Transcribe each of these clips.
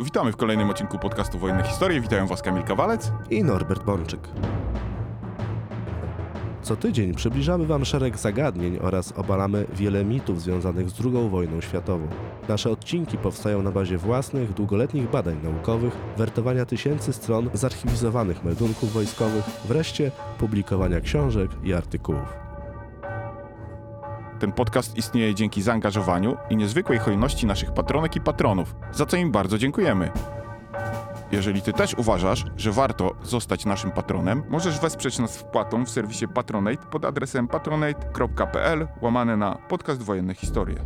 Witamy w kolejnym odcinku podcastu Wojenne Historie. Witają Was Kamil Kawalec i Norbert Bączyk. Co tydzień przybliżamy Wam szereg zagadnień oraz obalamy wiele mitów związanych z II wojną światową. Nasze odcinki powstają na bazie własnych, długoletnich badań naukowych, wertowania tysięcy stron zarchiwizowanych meldunków wojskowych, wreszcie publikowania książek i artykułów. Ten podcast istnieje dzięki zaangażowaniu i niezwykłej hojności naszych patronek i patronów, za co im bardzo dziękujemy. Jeżeli ty też uważasz, że warto zostać naszym patronem, możesz wesprzeć nas wpłatą w serwisie Patronate pod adresem patronate.pl łamane na podcast Wojenne Historie.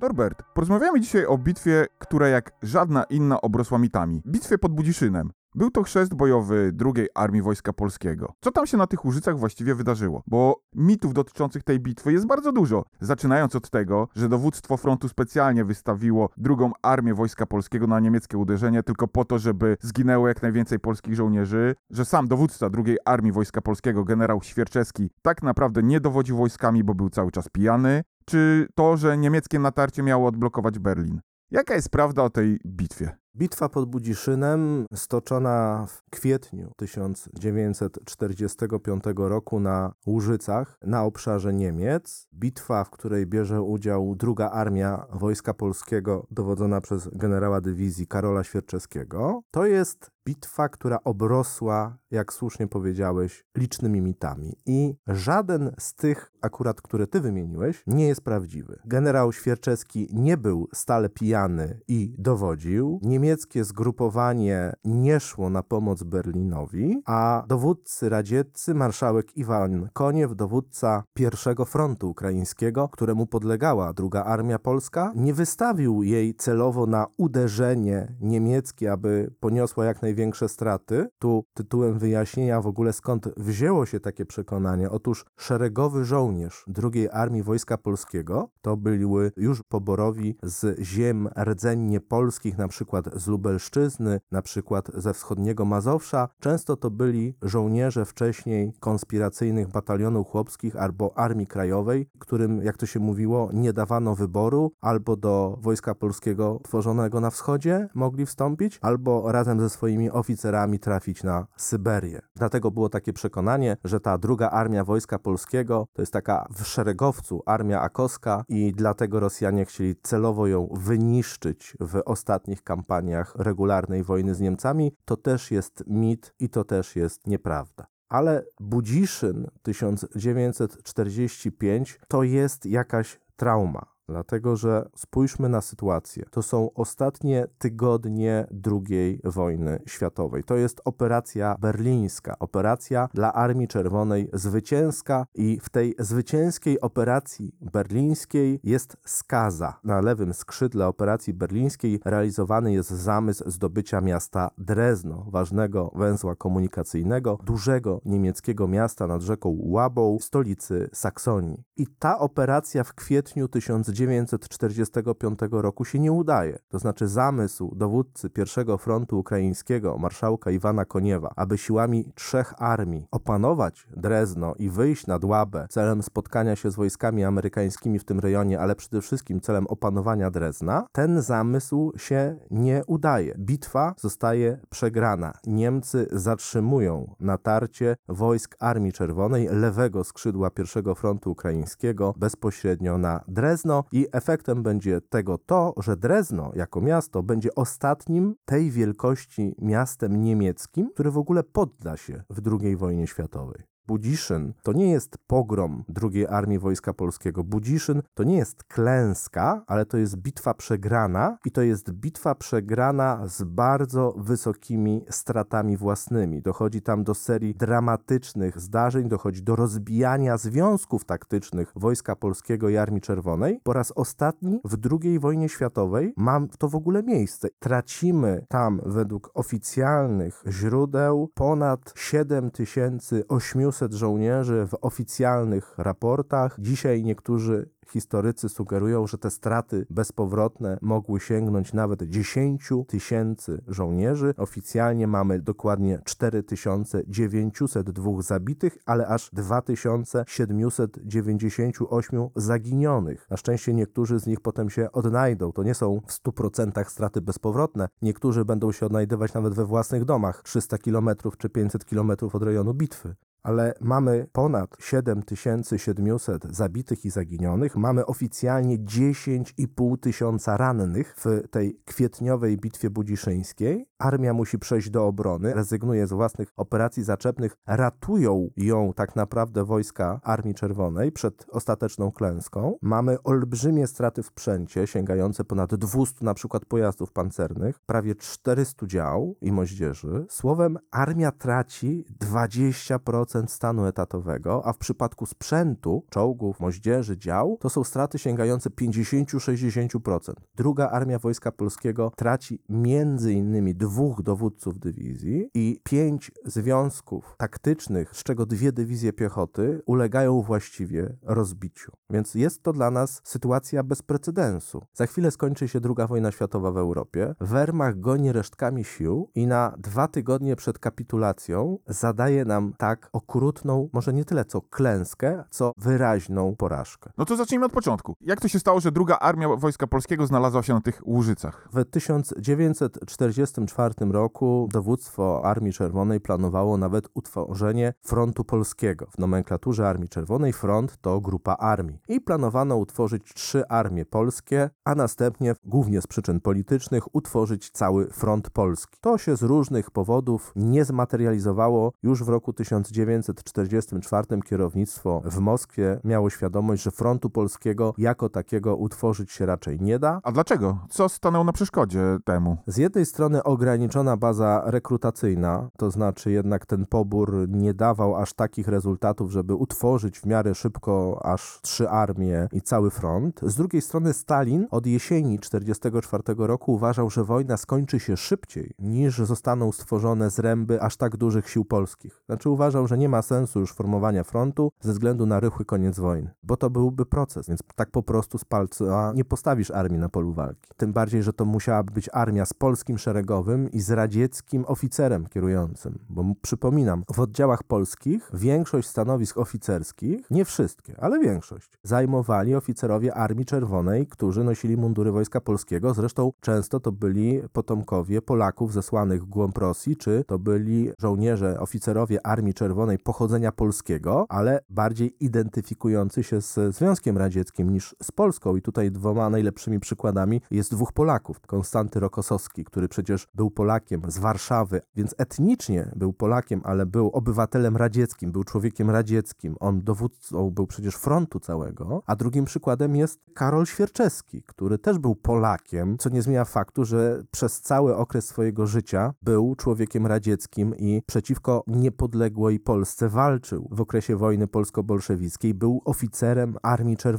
Norbert, porozmawiamy dzisiaj o bitwie, która jak żadna inna obrosła mitami. Bitwie pod Budziszynem. Był to chrzest bojowy II Armii Wojska Polskiego. Co tam się na tych Łużycach właściwie wydarzyło? Bo mitów dotyczących tej bitwy jest bardzo dużo. Zaczynając od tego, że dowództwo frontu specjalnie wystawiło drugą Armię Wojska Polskiego na niemieckie uderzenie tylko po to, żeby zginęło jak najwięcej polskich żołnierzy, że sam dowódca II Armii Wojska Polskiego, generał Świerczewski, tak naprawdę nie dowodził wojskami, bo był cały czas pijany, czy to, że niemieckie natarcie miało odblokować Berlin. Jaka jest prawda o tej bitwie? Bitwa pod Budziszynem, stoczona w kwietniu 1945 roku na Łużycach, na obszarze Niemiec. Bitwa, w której bierze udział druga armia Wojska Polskiego, dowodzona przez generała dywizji Karola Świerczewskiego. To jest bitwa, która obrosła, jak słusznie powiedziałeś, licznymi mitami. I żaden z tych, akurat które ty wymieniłeś, nie jest prawdziwy. Generał Świerczewski nie był stale pijany i dowodził. Niemieckie zgrupowanie nie szło na pomoc Berlinowi, a dowódcy radzieccy, marszałek Iwan Koniew, dowódca pierwszego frontu ukraińskiego, któremu podlegała druga armia polska, nie wystawił jej celowo na uderzenie niemieckie, aby poniosła jak najwięcej największe straty. Tu tytułem wyjaśnienia w ogóle skąd wzięło się takie przekonanie. Otóż szeregowy żołnierz II Armii Wojska Polskiego to były już poborowi z ziem rdzennie polskich, na przykład z Lubelszczyzny, na przykład ze wschodniego Mazowsza. Często to byli żołnierze wcześniej konspiracyjnych batalionów chłopskich albo Armii Krajowej, którym, jak to się mówiło, nie dawano wyboru, albo do Wojska Polskiego tworzonego na wschodzie mogli wstąpić, albo razem ze swoimi oficerami trafić na Syberię. Dlatego było takie przekonanie, że ta druga armia Wojska Polskiego to jest taka w szeregowcu armia akowska i dlatego Rosjanie chcieli celowo ją wyniszczyć w ostatnich kampaniach regularnej wojny z Niemcami. To też jest mit i to też jest nieprawda. Ale Budziszyn 1945 to jest jakaś trauma. Dlatego, że spójrzmy na sytuację. To są ostatnie tygodnie II wojny światowej. To jest operacja berlińska, operacja dla Armii Czerwonej zwycięska i w tej zwycięskiej operacji berlińskiej jest skaza. Na lewym skrzydle operacji berlińskiej realizowany jest zamysł zdobycia miasta Drezno, ważnego węzła komunikacyjnego, dużego niemieckiego miasta nad rzeką Łabą, stolicy Saksonii. I ta operacja w kwietniu 19 1945 roku się nie udaje. To znaczy zamysł dowódcy pierwszego frontu ukraińskiego, marszałka Iwana Koniewa, aby siłami trzech armii opanować Drezno i wyjść na Dłabę celem spotkania się z wojskami amerykańskimi w tym rejonie, ale przede wszystkim celem opanowania Drezna, ten zamysł się nie udaje. Bitwa zostaje przegrana. Niemcy zatrzymują natarcie wojsk Armii Czerwonej lewego skrzydła pierwszego frontu ukraińskiego bezpośrednio na Drezno i efektem będzie tego to, że Drezno jako miasto będzie ostatnim tej wielkości miastem niemieckim, który w ogóle podda się w II wojnie światowej. Budziszyn to nie jest pogrom II Armii Wojska Polskiego. Budziszyn to nie jest klęska, ale to jest bitwa przegrana i to jest bitwa przegrana z bardzo wysokimi stratami własnymi. Dochodzi tam do serii dramatycznych zdarzeń, dochodzi do rozbijania związków taktycznych Wojska Polskiego i Armii Czerwonej. Po raz ostatni w II wojnie światowej ma to w ogóle miejsce. Tracimy tam według oficjalnych źródeł ponad 7800 żołnierzy w oficjalnych raportach. Dzisiaj niektórzy historycy sugerują, że te straty bezpowrotne mogły sięgnąć nawet 10 tysięcy żołnierzy. Oficjalnie mamy dokładnie 4902 zabitych, ale aż 2798 zaginionych. Na szczęście niektórzy z nich potem się odnajdą. To nie są w 100% straty bezpowrotne. Niektórzy będą się odnajdywać nawet we własnych domach 300 km czy 500 km od rejonu bitwy ale mamy ponad 7700 zabitych i zaginionych, mamy oficjalnie 10,5 tysiąca rannych w tej kwietniowej bitwie budziszyńskiej. Armia musi przejść do obrony, rezygnuje z własnych operacji zaczepnych, ratują ją tak naprawdę wojska Armii Czerwonej przed ostateczną klęską. Mamy olbrzymie straty w sprzęcie, sięgające ponad 200 na przykład pojazdów pancernych, prawie 400 dział i moździerzy. Słowem, armia traci 20% stanu etatowego, a w przypadku sprzętu, czołgów, moździerzy, dział, to są straty sięgające 50-60%. Druga Armia Wojska Polskiego traci między innymi dwóch dowódców dywizji i pięć związków taktycznych, z czego dwie dywizje piechoty ulegają właściwie rozbiciu. Więc jest to dla nas sytuacja bez precedensu. Za chwilę skończy się II wojna światowa w Europie. Wehrmacht goni resztkami sił i na dwa tygodnie przed kapitulacją zadaje nam tak okrutną, może nie tyle co klęskę, co wyraźną porażkę. No to zacznijmy od początku. Jak to się stało, że druga armia Wojska Polskiego znalazła się na tych łużycach? W 1944 roku dowództwo Armii Czerwonej planowało nawet utworzenie frontu polskiego. W nomenklaturze Armii Czerwonej front to grupa armii. I planowano utworzyć trzy armie polskie, a następnie, głównie z przyczyn politycznych, utworzyć cały front polski. To się z różnych powodów nie zmaterializowało. Już w roku 1944 kierownictwo w Moskwie miało świadomość, że frontu polskiego jako takiego utworzyć się raczej nie da. A dlaczego? Co stanęło na przeszkodzie temu? Z jednej strony ograniczona baza rekrutacyjna, to znaczy jednak ten pobór nie dawał aż takich rezultatów, żeby utworzyć w miarę szybko aż trzy armie i cały front. Z drugiej strony Stalin od jesieni 1944 roku uważał, że wojna skończy się szybciej niż zostaną stworzone zręby aż tak dużych sił polskich. Znaczy uważał, że nie ma sensu już formowania frontu ze względu na rychły koniec wojny, bo to byłby proces, więc tak po prostu z palca nie postawisz armii na polu walki. Tym bardziej, że to musiałaby być armia z polskim szeregowym i z radzieckim oficerem kierującym, bo przypominam, w oddziałach polskich większość stanowisk oficerskich, nie wszystkie, ale większość, zajmowali oficerowie Armii Czerwonej, którzy nosili mundury Wojska Polskiego, zresztą często to byli potomkowie Polaków zesłanych w głąb Rosji, czy to byli żołnierze, oficerowie Armii Czerwonej pochodzenia polskiego, ale bardziej identyfikujący się z Związkiem Radzieckim niż z Polską. I tutaj dwoma najlepszymi przykładami jest dwóch Polaków. Konstanty Rokosowski, który przecież był Polakiem z Warszawy, więc etnicznie był Polakiem, ale był obywatelem radzieckim, był człowiekiem radzieckim. On dowódcą był przecież frontu całego. A drugim przykładem jest Karol Świerczewski, który też był Polakiem, co nie zmienia faktu, że przez cały okres swojego życia był człowiekiem radzieckim i przeciwko niepodległej Polsce walczył. W okresie wojny polsko-bolszewickiej był oficerem Armii Czerwonej,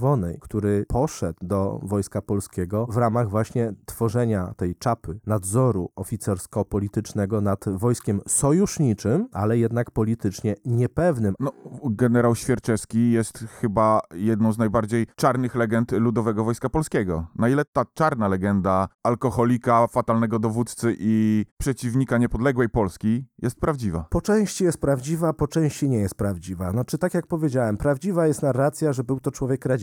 który poszedł do Wojska Polskiego w ramach właśnie tworzenia tej czapy nadzoru oficersko-politycznego nad wojskiem sojuszniczym, ale jednak politycznie niepewnym. No, generał Świerczewski jest chyba jedną z najbardziej czarnych legend Ludowego Wojska Polskiego. Na ile ta czarna legenda alkoholika, fatalnego dowódcy i przeciwnika niepodległej Polski jest prawdziwa? Po części jest prawdziwa, po części nie jest prawdziwa. Znaczy, tak jak powiedziałem, prawdziwa jest narracja, że był to człowiek radziecki.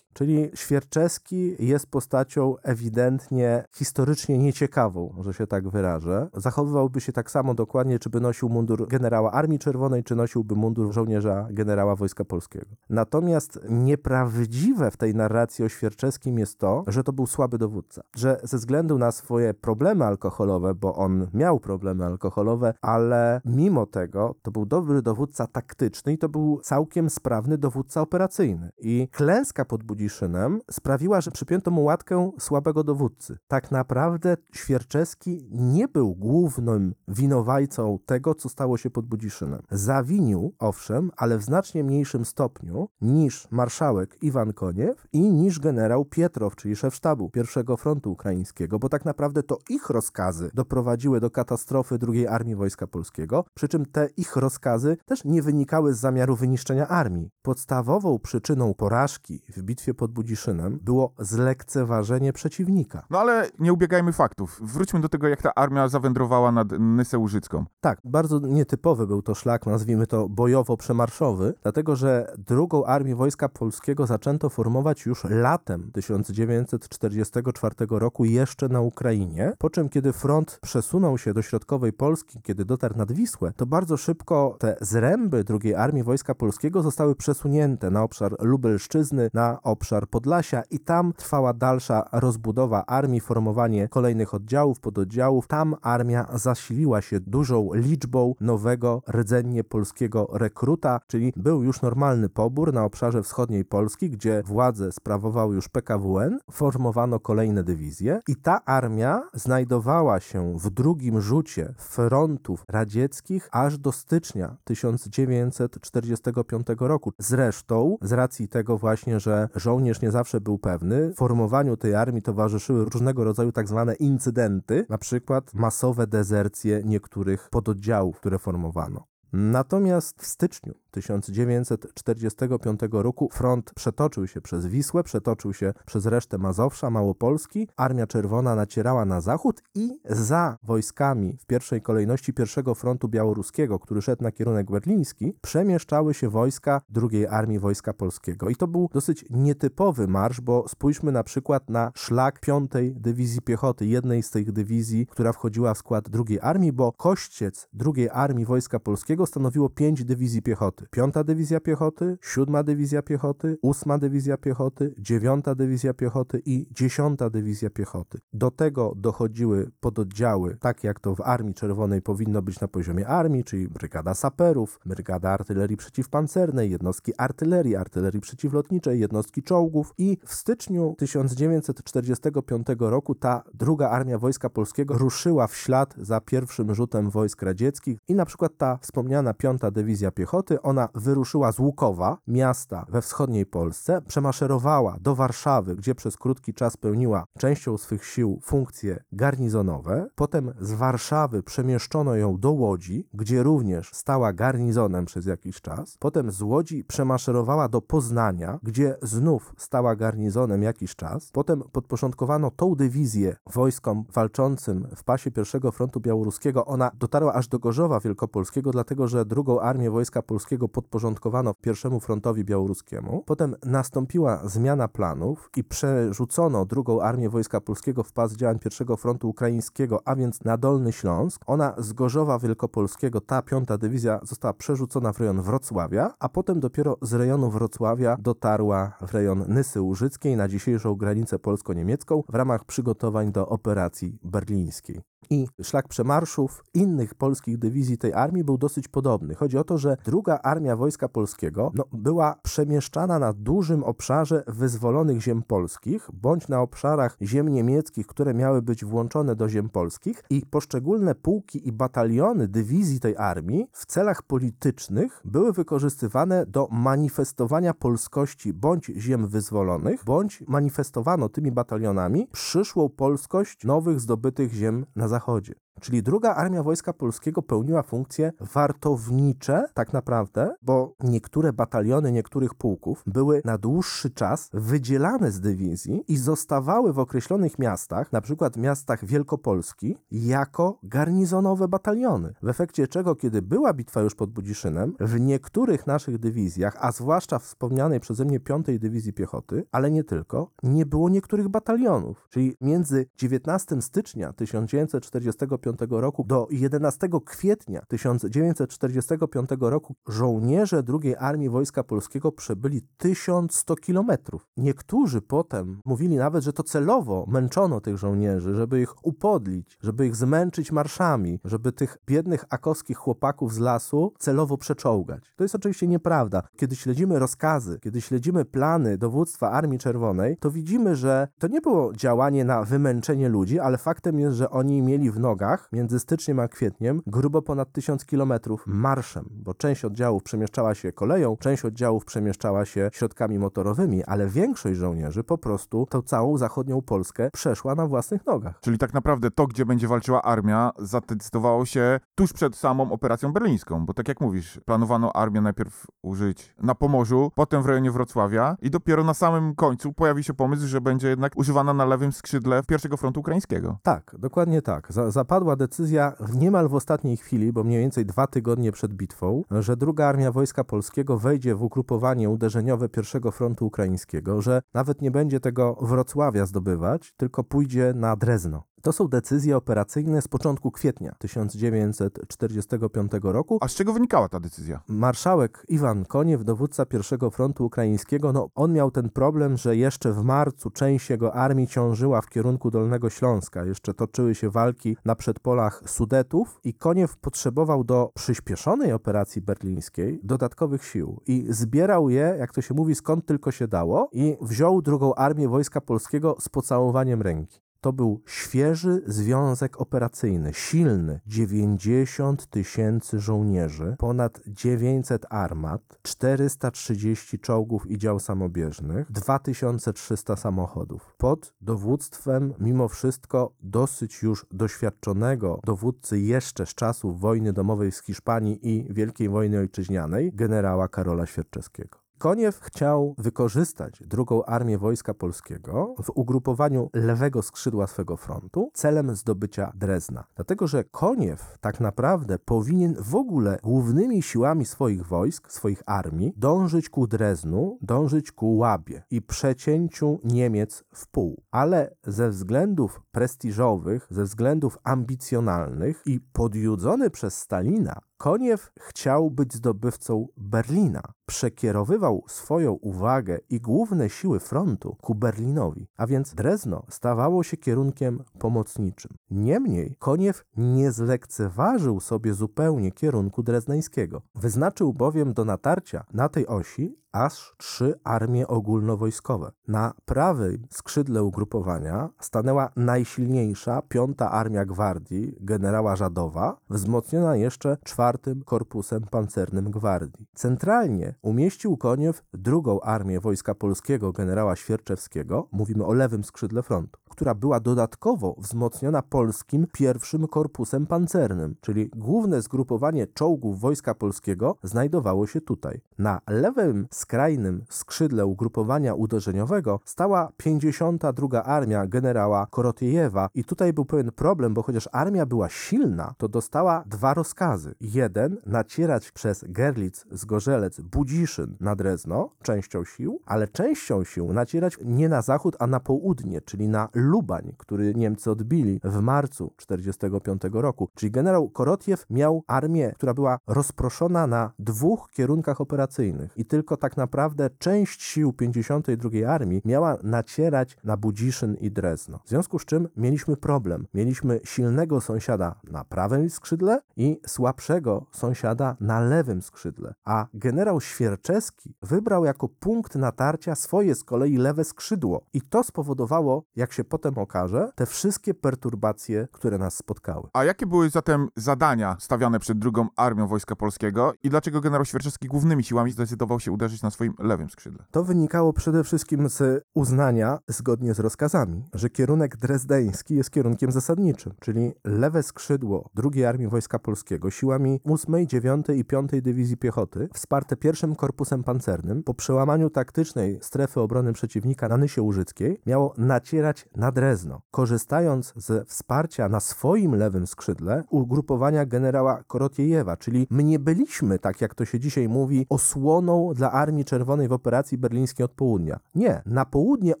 Czyli Świerczewski jest postacią ewidentnie historycznie nieciekawą, że się tak wyrażę. Zachowywałby się tak samo dokładnie, czy by nosił mundur generała Armii Czerwonej, czy nosiłby mundur żołnierza generała Wojska Polskiego. Natomiast nieprawdziwe w tej narracji o Świerczewskim jest to, że to był słaby dowódca. Że ze względu na swoje problemy alkoholowe, bo on miał problemy alkoholowe, ale mimo tego to był dobry dowódca taktyczny i to był całkiem sprawny dowódca operacyjny. I klęska pod Budziszynem sprawiła, że przypięto mu łatkę słabego dowódcy. Tak naprawdę Świerczewski nie był głównym winowajcą tego, co stało się pod Budziszynem. Zawinił, owszem, ale w znacznie mniejszym stopniu niż marszałek Iwan Koniew i niż generał Pietrow, czyli szef sztabu pierwszego frontu ukraińskiego, bo tak naprawdę to ich rozkazy doprowadziły do katastrofy II Armii Wojska Polskiego, przy czym te ich rozkazy też nie wynikały z zamiaru wyniszczenia armii. Podstawową przyczyną porażki w bitwie pod Budziszynem było zlekceważenie przeciwnika. No ale nie ubiegajmy faktów. Wróćmy do tego, jak ta armia zawędrowała nad Nysę Łużycką. Tak, bardzo nietypowy był to szlak, nazwijmy to bojowo-przemarszowy, dlatego że drugą armię Wojska Polskiego zaczęto formować już latem 1944 roku jeszcze na Ukrainie, po czym kiedy front przesunął się do środkowej Polski, kiedy dotarł nad Wisłę, to bardzo szybko te zręby drugiej armii Wojska Polskiego zostały przesunięte na obszar Lubelszczyzny, na obszar Podlasia i tam trwała dalsza rozbudowa armii, formowanie kolejnych oddziałów, pododdziałów. Tam armia zasiliła się dużą liczbą nowego, rdzennie polskiego rekruta, czyli był już normalny pobór na obszarze wschodniej Polski, gdzie władzę sprawował już PKWN, formowano kolejne dywizje i ta armia znajdowała się w drugim rzucie frontów radzieckich aż do stycznia 1945 roku. Zresztą, z racji tego właśnie, że żołnierz nie zawsze był pewny, formowaniu tej armii towarzyszyły różnego rodzaju tak zwane incydenty, na przykład masowe dezercje niektórych pododdziałów, które formowano. Natomiast w styczniu 1945 roku front przetoczył się przez Wisłę, przetoczył się przez resztę Mazowsza, Małopolski. Armia Czerwona nacierała na zachód i za wojskami w pierwszej kolejności pierwszego frontu białoruskiego, który szedł na kierunek berliński, przemieszczały się wojska drugiej Armii Wojska Polskiego. I to był dosyć nietypowy marsz, bo spójrzmy na przykład na szlak 5 Dywizji Piechoty, jednej z tych dywizji, która wchodziła w skład drugiej armii, bo kościec drugiej Armii Wojska Polskiego stanowiło pięć dywizji piechoty. Piąta Dywizja Piechoty, Siódma Dywizja Piechoty, Ósma Dywizja Piechoty, Dziewiąta Dywizja Piechoty i Dziesiąta Dywizja Piechoty. Do tego dochodziły pododdziały, tak jak to w Armii Czerwonej powinno być na poziomie armii, czyli Brygada Saperów, Brygada Artylerii Przeciwpancernej, jednostki artylerii, artylerii przeciwlotniczej, jednostki czołgów i w styczniu 1945 roku ta druga Armia Wojska Polskiego ruszyła w ślad za pierwszym rzutem wojsk radzieckich i na przykład ta wspomniana Piąta Dywizja Piechoty, ona wyruszyła z Łukowa, miasta we wschodniej Polsce, przemaszerowała do Warszawy, gdzie przez krótki czas pełniła częścią swych sił funkcje garnizonowe. Potem z Warszawy przemieszczono ją do Łodzi, gdzie również stała garnizonem przez jakiś czas. Potem z Łodzi przemaszerowała do Poznania, gdzie znów stała garnizonem jakiś czas. Potem podporządkowano tą dywizję wojskom walczącym w pasie pierwszego frontu białoruskiego. Ona dotarła aż do Gorzowa Wielkopolskiego, dlatego że drugą armię wojska polskiego podporządkowano pierwszemu frontowi białoruskiemu. Potem nastąpiła zmiana planów i przerzucono drugą armię wojska polskiego w pas działań pierwszego frontu ukraińskiego, a więc na Dolny Śląsk. Ona z Gorzowa Wielkopolskiego, ta piąta dywizja została przerzucona w rejon Wrocławia, a potem dopiero z rejonu Wrocławia dotarła w rejon Nysy Łużyckiej na dzisiejszą granicę polsko-niemiecką w ramach przygotowań do operacji berlińskiej. I szlak przemarszów innych polskich dywizji tej armii był dosyć podobny. Chodzi o to, że druga armia Wojska Polskiego no, była przemieszczana na dużym obszarze wyzwolonych ziem polskich, bądź na obszarach ziem niemieckich, które miały być włączone do ziem polskich i poszczególne pułki i bataliony dywizji tej armii w celach politycznych były wykorzystywane do manifestowania polskości bądź ziem wyzwolonych, bądź manifestowano tymi batalionami przyszłą polskość nowych zdobytych ziem na zachodzie. Czyli druga armia Wojska Polskiego pełniła funkcje wartownicze, tak naprawdę, bo niektóre bataliony niektórych pułków były na dłuższy czas wydzielane z dywizji i zostawały w określonych miastach, na przykład miastach Wielkopolski, jako garnizonowe bataliony. W efekcie czego, kiedy była bitwa już pod Budziszynem, w niektórych naszych dywizjach, a zwłaszcza wspomnianej przeze mnie 5 Dywizji Piechoty, ale nie tylko, nie było niektórych batalionów. Czyli między 19 stycznia 1945 roku do 11 kwietnia 1945 roku żołnierze II Armii Wojska Polskiego przebyli 1100 kilometrów. Niektórzy potem mówili nawet, że to celowo męczono tych żołnierzy, żeby ich upodlić, żeby ich zmęczyć marszami, żeby tych biednych akowskich chłopaków z lasu celowo przeczołgać. To jest oczywiście nieprawda. Kiedy śledzimy rozkazy, kiedy śledzimy plany dowództwa Armii Czerwonej, to widzimy, że to nie było działanie na wymęczenie ludzi, ale faktem jest, że oni mieli w nogach między styczniem a kwietniem grubo ponad 1000 kilometrów marszem, bo część oddziałów przemieszczała się koleją, część oddziałów przemieszczała się środkami motorowymi, ale większość żołnierzy po prostu tą całą zachodnią Polskę przeszła na własnych nogach. Czyli tak naprawdę to, gdzie będzie walczyła armia, zadecydowało się tuż przed samą operacją berlińską, bo tak jak mówisz, planowano armię najpierw użyć na Pomorzu, potem w rejonie Wrocławia i dopiero na samym końcu pojawi się pomysł, że będzie jednak używana na lewym skrzydle pierwszego frontu ukraińskiego. Tak, dokładnie tak. Za, zapadła decyzja niemal w ostatniej chwili, bo mniej więcej dwa tygodnie przed bitwą, że druga armia Wojska Polskiego wejdzie w ugrupowanie uderzeniowe pierwszego frontu ukraińskiego, że nawet nie będzie tego Wrocławia zdobywać, tylko pójdzie na Drezno. To są decyzje operacyjne z początku kwietnia 1945 roku. A z czego wynikała ta decyzja? Marszałek Iwan Koniew, dowódca pierwszego frontu ukraińskiego, no on miał ten problem, że jeszcze w marcu część jego armii ciążyła w kierunku Dolnego Śląska. Jeszcze toczyły się walki na przedpolach Sudetów i Koniew potrzebował do przyspieszonej operacji berlińskiej dodatkowych sił i zbierał je, jak to się mówi, skąd tylko się dało i wziął drugą armię Wojska Polskiego z pocałowaniem ręki. To był świeży związek operacyjny, silny. 90 tysięcy żołnierzy, ponad 900 armat, 430 czołgów i dział samobieżnych, 2300 samochodów. Pod dowództwem, mimo wszystko, dosyć już doświadczonego dowódcy jeszcze z czasów wojny domowej z Hiszpanii i Wielkiej Wojny Ojczyźnianej, generała Karola Świerczewskiego. Koniew chciał wykorzystać drugą armię Wojska Polskiego w ugrupowaniu lewego skrzydła swego frontu celem zdobycia Drezna. Dlatego, że Koniew tak naprawdę powinien w ogóle głównymi siłami swoich wojsk, swoich armii dążyć ku Dreznu, dążyć ku Łabie i przecięciu Niemiec w pół. Ale ze względów prestiżowych, ze względów ambicjonalnych i podjudzony przez Stalina, Koniew chciał być zdobywcą Berlina. Przekierowywał swoją uwagę i główne siły frontu ku Berlinowi, a więc Drezno stawało się kierunkiem pomocniczym. Niemniej Koniew nie zlekceważył sobie zupełnie kierunku drezneńskiego. Wyznaczył bowiem do natarcia na tej osi aż trzy armie ogólnowojskowe. Na prawym skrzydle ugrupowania stanęła najsilniejsza piąta armia gwardii generała Żadowa, wzmocniona jeszcze czwartym korpusem pancernym gwardii. Centralnie umieścił Koniew drugą armię Wojska Polskiego generała Świerczewskiego, mówimy o lewym skrzydle frontu, która była dodatkowo wzmocniona polskim pierwszym korpusem pancernym, czyli główne zgrupowanie czołgów Wojska Polskiego znajdowało się tutaj. Na lewym skrajnym skrzydle ugrupowania uderzeniowego stała 52 armia generała Korotiejewa i tutaj był pewien problem, bo chociaż armia była silna, to dostała dwa rozkazy. Jeden, nacierać przez Gerlitz, Zgorzelec, Budziszyn na Drezno, częścią sił, ale częścią sił nacierać nie na zachód, a na południe, czyli na Lubań, który Niemcy odbili w marcu 1945 roku. Czyli generał Korotiew miał armię, która była rozproszona na dwóch kierunkach operacyjnych i tylko tak naprawdę część sił 52 Armii miała nacierać na Budziszyn i Drezno. W związku z czym mieliśmy problem. Mieliśmy silnego sąsiada na prawym skrzydle i słabszego sąsiada na lewym skrzydle. A generał Świerczewski wybrał jako punkt natarcia swoje z kolei lewe skrzydło. I to spowodowało, jak się potem okaże, te wszystkie perturbacje, które nas spotkały. A jakie były zatem zadania stawiane przed drugą armią Wojska Polskiego i dlaczego generał Świerczewski głównymi siłami zdecydował się uderzyć na swoim lewym skrzydle? To wynikało przede wszystkim z uznania, zgodnie z rozkazami, że kierunek drezdeński jest kierunkiem zasadniczym, czyli lewe skrzydło II Armii Wojska Polskiego siłami 8, 9 i 5 Dywizji Piechoty, wsparte pierwszym korpusem pancernym, po przełamaniu taktycznej strefy obrony przeciwnika na Nysie Łużyckiej, miało nacierać na Drezno, korzystając ze wsparcia na swoim lewym skrzydle ugrupowania generała Korotiejewa, czyli my nie byliśmy, tak jak to się dzisiaj mówi, osłoną dla Armii Czerwonej w operacji berlińskiej od południa. Nie, na południe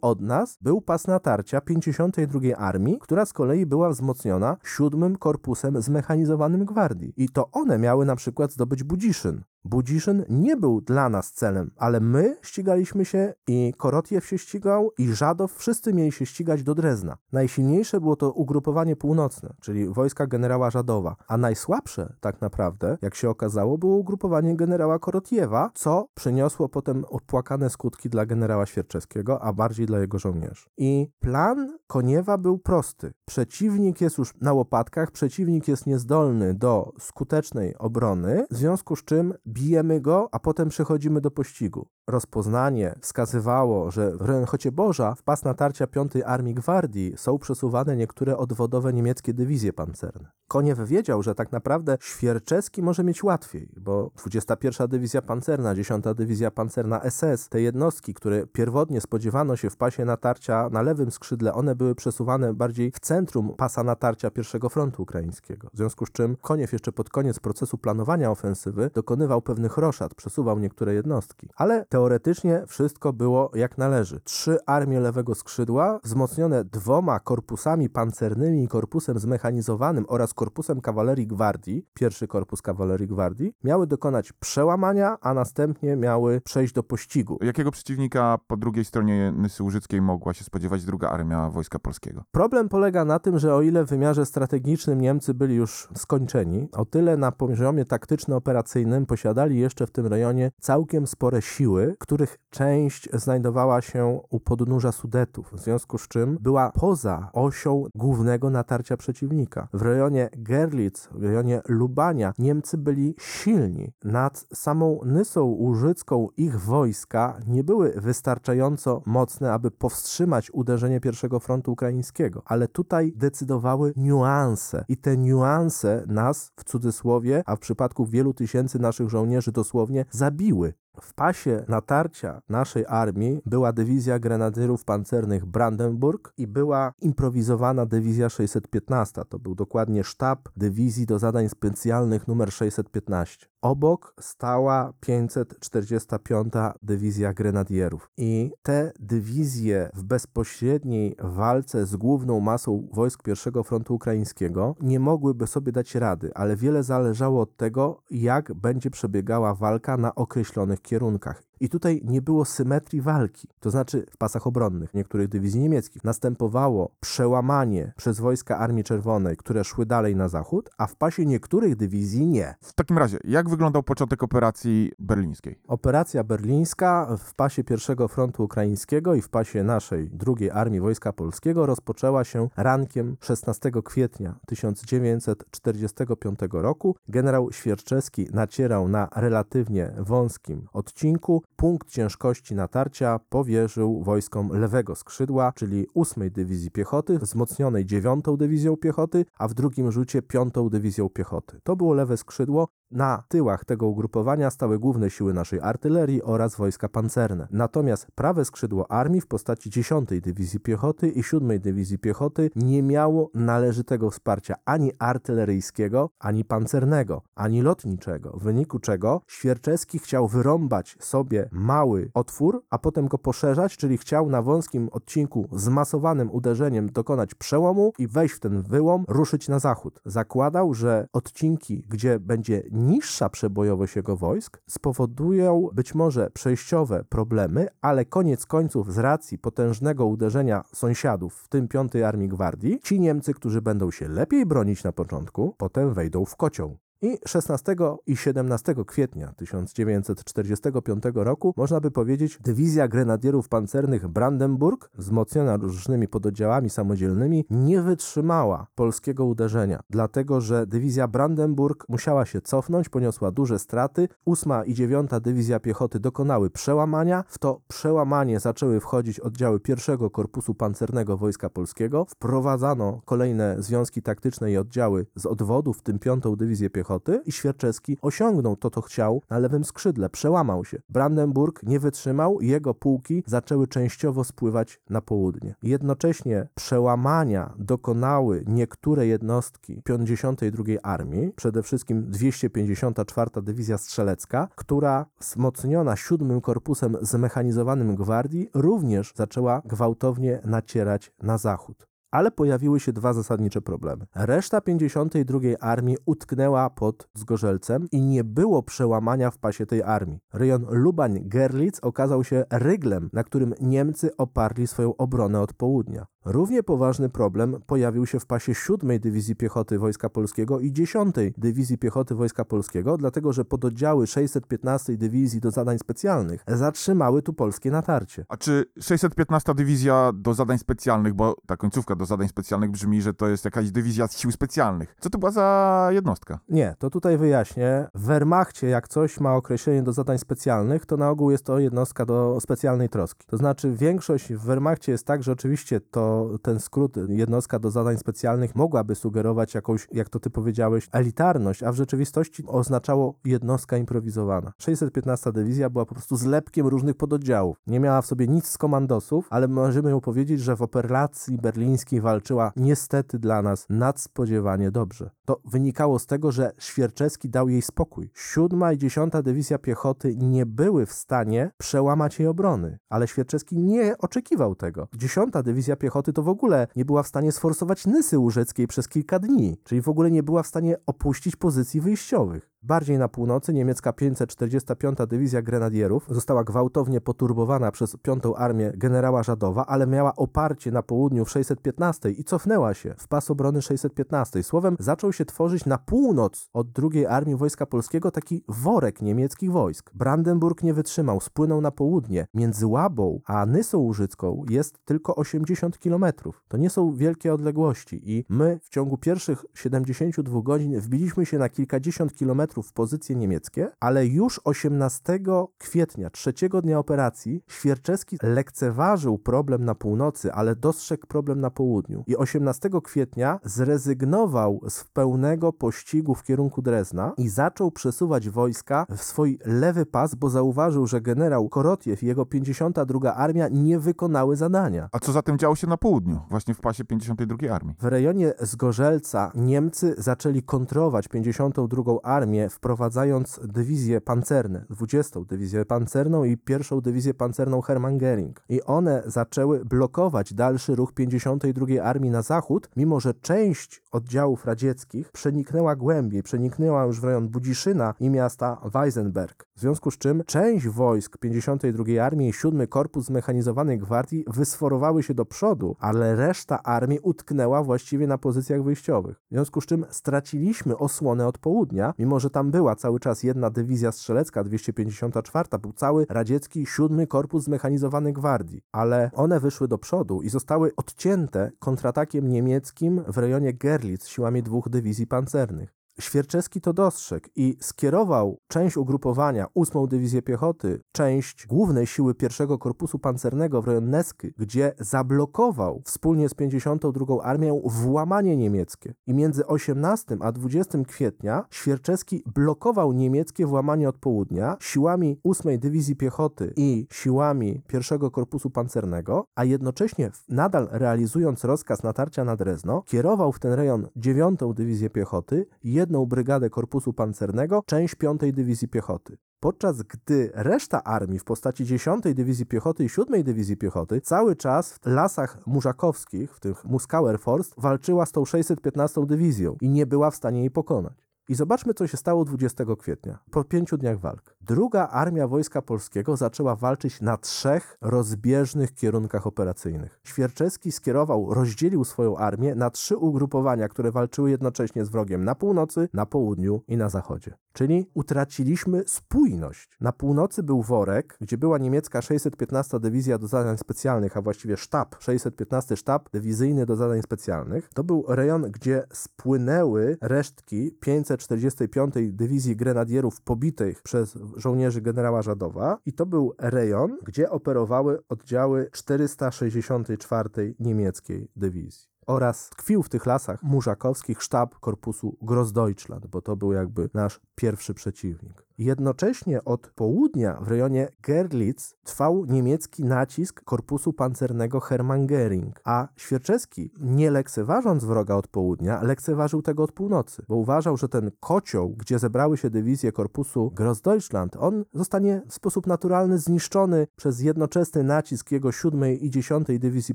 od nas był pas natarcia 52 Armii, która z kolei była wzmocniona siódmym korpusem zmechanizowanym gwardii. I to one miały na przykład zdobyć Budziszyn. Budziszyn nie był dla nas celem, ale my ścigaliśmy się i Korotiew się ścigał i Żadow, wszyscy mieli się ścigać do Drezna. Najsilniejsze było to ugrupowanie północne, czyli wojska generała Żadowa, a najsłabsze tak naprawdę, jak się okazało, było ugrupowanie generała Korotiewa, co przyniosło potem opłakane skutki dla generała Świerczewskiego, a bardziej dla jego żołnierzy. I plan Koniewa był prosty. Przeciwnik jest już na łopatkach, przeciwnik jest niezdolny do skutecznej obrony, w związku z czym bijemy go, a potem przechodzimy do pościgu. Rozpoznanie wskazywało, że w Renchocie Boża w pas natarcia 5 Armii Gwardii są przesuwane niektóre odwodowe niemieckie dywizje pancerne. Koniew wiedział, że tak naprawdę Świerczewski może mieć łatwiej, bo 21 Dywizja Pancerna, 10 Dywizja Pancerna SS, te jednostki, które pierwotnie spodziewano się w pasie natarcia na lewym skrzydle, one były przesuwane bardziej w centrum pasa natarcia pierwszego frontu ukraińskiego. W związku z czym Koniew jeszcze pod koniec procesu planowania ofensywy dokonywał pewnych roszad, przesuwał niektóre jednostki. Ale teoretycznie wszystko było jak należy. Trzy armie lewego skrzydła, wzmocnione dwoma korpusami pancernymi i korpusem zmechanizowanym oraz korpusem kawalerii gwardii, pierwszy korpus kawalerii gwardii, miały dokonać przełamania, a następnie miały przejść do pościgu. Jakiego przeciwnika po drugiej stronie Nysy Łużyckiej mogła się spodziewać druga armia Wojska Polskiego? Problem polega na tym, że o ile w wymiarze strategicznym Niemcy byli już skończeni, o tyle na poziomie taktyczno-operacyjnym posiadali jeszcze w tym rejonie całkiem spore siły, których część znajdowała się u podnóża Sudetów, w związku z czym była poza osią głównego natarcia przeciwnika. W rejonie Gerlitz, w rejonie Lubania Niemcy byli silni. Nad samą Nysą Łużycką ich wojska nie były wystarczająco mocne, aby powstrzymać uderzenie pierwszego frontu ukraińskiego, ale tutaj decydowały niuanse i te niuanse nas w cudzysłowie, a w przypadku wielu tysięcy naszych żołnierzy dosłownie zabiły. W pasie natarcia naszej armii była dywizja grenadierów pancernych Brandenburg i była improwizowana dywizja 615. To był dokładnie sztab dywizji do zadań specjalnych numer 615. Obok stała 545. Dywizja Grenadierów. I te dywizje w bezpośredniej walce z główną masą wojsk pierwszego frontu ukraińskiego nie mogłyby sobie dać rady, ale wiele zależało od tego, jak będzie przebiegała walka na określonych kierunkach. I tutaj nie było symetrii walki, to znaczy w pasach obronnych niektórych dywizji niemieckich następowało przełamanie przez wojska Armii Czerwonej, które szły dalej na zachód, a w pasie niektórych dywizji nie. W takim razie, jak wyglądał początek operacji berlińskiej? Operacja berlińska w pasie pierwszego frontu ukraińskiego i w pasie naszej drugiej Armii Wojska Polskiego rozpoczęła się rankiem 16 kwietnia 1945 roku. Generał Świerczewski nacierał na relatywnie wąskim odcinku. Punkt ciężkości natarcia powierzył wojskom lewego skrzydła, czyli 8 Dywizji Piechoty, wzmocnionej 9 Dywizją Piechoty, a w drugim rzucie 5 Dywizją Piechoty. To było lewe skrzydło. Na tyłach tego ugrupowania stały główne siły naszej artylerii oraz wojska pancerne. Natomiast prawe skrzydło armii w postaci 10 Dywizji Piechoty i 7 Dywizji Piechoty nie miało należytego wsparcia ani artyleryjskiego, ani pancernego, ani lotniczego, w wyniku czego Świerczewski chciał wyrąbać sobie mały otwór, a potem go poszerzać, czyli chciał na wąskim odcinku zmasowanym uderzeniem dokonać przełomu i wejść w ten wyłom, ruszyć na zachód. Zakładał, że odcinki, gdzie będzie niższa przebojowość jego wojsk, spowodują być może przejściowe problemy, ale koniec końców z racji potężnego uderzenia sąsiadów, w tym 5 Armii Gwardii, ci Niemcy, którzy będą się lepiej bronić na początku, potem wejdą w kocioł. I 16 i 17 kwietnia 1945 roku, można by powiedzieć, dywizja grenadierów pancernych Brandenburg, wzmocniona różnymi pododdziałami samodzielnymi, nie wytrzymała polskiego uderzenia, dlatego że dywizja Brandenburg musiała się cofnąć, poniosła duże straty. 8 i 9 dywizja piechoty dokonały przełamania. W to przełamanie zaczęły wchodzić oddziały pierwszego korpusu pancernego Wojska Polskiego. Wprowadzano kolejne związki taktyczne i oddziały z odwodu, w tym 5 dywizję piechoty i Świerczewski osiągnął to, co chciał na lewym skrzydle, przełamał się. Brandenburg nie wytrzymał jego pułki zaczęły częściowo spływać na południe. Jednocześnie przełamania dokonały niektóre jednostki 52 Armii, przede wszystkim 254 Dywizja Strzelecka, która wzmocniona 7 Korpusem Zmechanizowanym Gwardii również zaczęła gwałtownie nacierać na zachód. Ale pojawiły się dwa zasadnicze problemy. Reszta 52 Armii utknęła pod Zgorzelcem i nie było przełamania w pasie tej armii. Rejon Lubań-Gerlitz okazał się ryglem, na którym Niemcy oparli swoją obronę od południa. Równie poważny problem pojawił się w pasie 7 Dywizji Piechoty Wojska Polskiego i 10 Dywizji Piechoty Wojska Polskiego, dlatego że pododdziały 615 Dywizji do zadań specjalnych zatrzymały tu polskie natarcie. A czy 615 dywizja do zadań specjalnych, bo ta końcówka do zadań specjalnych brzmi, że to jest jakaś dywizja sił specjalnych. Co to była za jednostka? Nie, to tutaj wyjaśnię. W Wehrmachcie, jak coś ma określenie do zadań specjalnych, to na ogół jest to jednostka do specjalnej troski. To znaczy, większość w Wehrmachcie jest tak, że oczywiście to ten skrót jednostka do zadań specjalnych mogłaby sugerować jakąś, jak to ty powiedziałeś, elitarność, a w rzeczywistości oznaczało jednostka improwizowana. 615 dywizja była po prostu zlepkiem różnych pododdziałów. Nie miała w sobie nic z komandosów, ale możemy ją powiedzieć, że w operacji berlińskiej walczyła niestety dla nas nadspodziewanie dobrze. To wynikało z tego, że Świerczewski dał jej spokój. Siódma i dziesiąta dywizja piechoty nie były w stanie przełamać jej obrony, ale Świerczewski nie oczekiwał tego. Dziesiąta dywizja piechoty to w ogóle nie była w stanie sforsować Nysy Łużeckiej przez kilka dni, czyli w ogóle nie była w stanie opuścić pozycji wyjściowych. Bardziej na północy niemiecka 545 Dywizja Grenadierów została gwałtownie poturbowana przez 5 Armię generała Żadowa, ale miała oparcie na południu w 615 i cofnęła się w pas obrony 615. Słowem, zaczął się tworzyć na północ od II Armii Wojska Polskiego taki worek niemieckich wojsk. Brandenburg nie wytrzymał, spłynął na południe. Między Łabą a Nysą Łużycką jest tylko 80 kilometrów. To nie są wielkie odległości i my w ciągu pierwszych 72 godzin wbiliśmy się na kilkadziesiąt kilometrów w pozycje niemieckie, ale już 18 kwietnia, trzeciego dnia operacji, Świerczewski lekceważył problem na północy, ale dostrzegł problem na południu. I 18 kwietnia zrezygnował z pełnego pościgu w kierunku Drezna i zaczął przesuwać wojska w swój lewy pas, bo zauważył, że generał Korotiew i jego 52 armia nie wykonały zadania. A co zatem działo się na południu, właśnie w pasie 52 Armii? W rejonie Zgorzelca Niemcy zaczęli kontrować 52 armię, wprowadzając dywizje pancerne, 20 dywizję pancerną i pierwszą dywizję pancerną Hermann Göring. I one zaczęły blokować dalszy ruch 52 armii na zachód, mimo że część oddziałów radzieckich przeniknęła głębiej, przeniknęła już w rejon Budziszyna i miasta Weisenberg. W związku z czym część wojsk 52 armii i 7 Korpus Zmechanizowanej Gwardii wysforowały się do przodu, ale reszta armii utknęła właściwie na pozycjach wyjściowych. W związku z czym straciliśmy osłonę od południa, mimo że tam była cały czas jedna dywizja strzelecka, 254, był cały radziecki 7 Korpus Zmechanizowanej Gwardii, ale one wyszły do przodu i zostały odcięte kontratakiem niemieckim w rejonie Gerlitz siłami dwóch dywizji pancernych. Świerczewski to dostrzegł i skierował część ugrupowania, 8 Dywizję Piechoty, część głównej siły pierwszego Korpusu Pancernego w rejon Nesky, gdzie zablokował wspólnie z 52 Armią włamanie niemieckie. I między 18 a 20 kwietnia Świerczewski blokował niemieckie włamanie od południa siłami 8 Dywizji Piechoty i siłami pierwszego Korpusu Pancernego, a jednocześnie nadal realizując rozkaz natarcia na Drezno, kierował w ten rejon 9 Dywizję Piechoty, jedną brygadę Korpusu Pancernego, część 5 Dywizji Piechoty. Podczas gdy reszta armii w postaci 10 Dywizji Piechoty i 7 Dywizji Piechoty cały czas w lasach murzakowskich, w tych Muskauer Forst, walczyła z tą 615 Dywizją i nie była w stanie jej pokonać. I zobaczmy, co się stało 20 kwietnia, po pięciu dniach walk. Druga armia Wojska Polskiego zaczęła walczyć na trzech rozbieżnych kierunkach operacyjnych. Świerczewski skierował, rozdzielił swoją armię na trzy ugrupowania, które walczyły jednocześnie z wrogiem na północy, na południu i na zachodzie. Czyli utraciliśmy spójność. Na północy był worek, gdzie była niemiecka 615 Dywizja do zadań specjalnych, a właściwie sztab, 615 sztab dywizyjny do zadań specjalnych. To był rejon, gdzie spłynęły resztki 545 Dywizji Grenadierów pobitych przez żołnierzy generała Żadowa i to był rejon, gdzie operowały oddziały 464 niemieckiej dywizji oraz tkwił w tych lasach murzakowskich sztab korpusu Grossdeutschland, bo to był jakby nasz pierwszy przeciwnik. Jednocześnie od południa w rejonie Gerlitz trwał niemiecki nacisk korpusu pancernego Hermann Göring, a Świerczewski, nie lekceważąc wroga od południa, lekceważył tego od północy, bo uważał, że ten kocioł, gdzie zebrały się dywizje korpusu Grossdeutschland, on zostanie w sposób naturalny zniszczony przez jednoczesny nacisk jego 7 i 10 Dywizji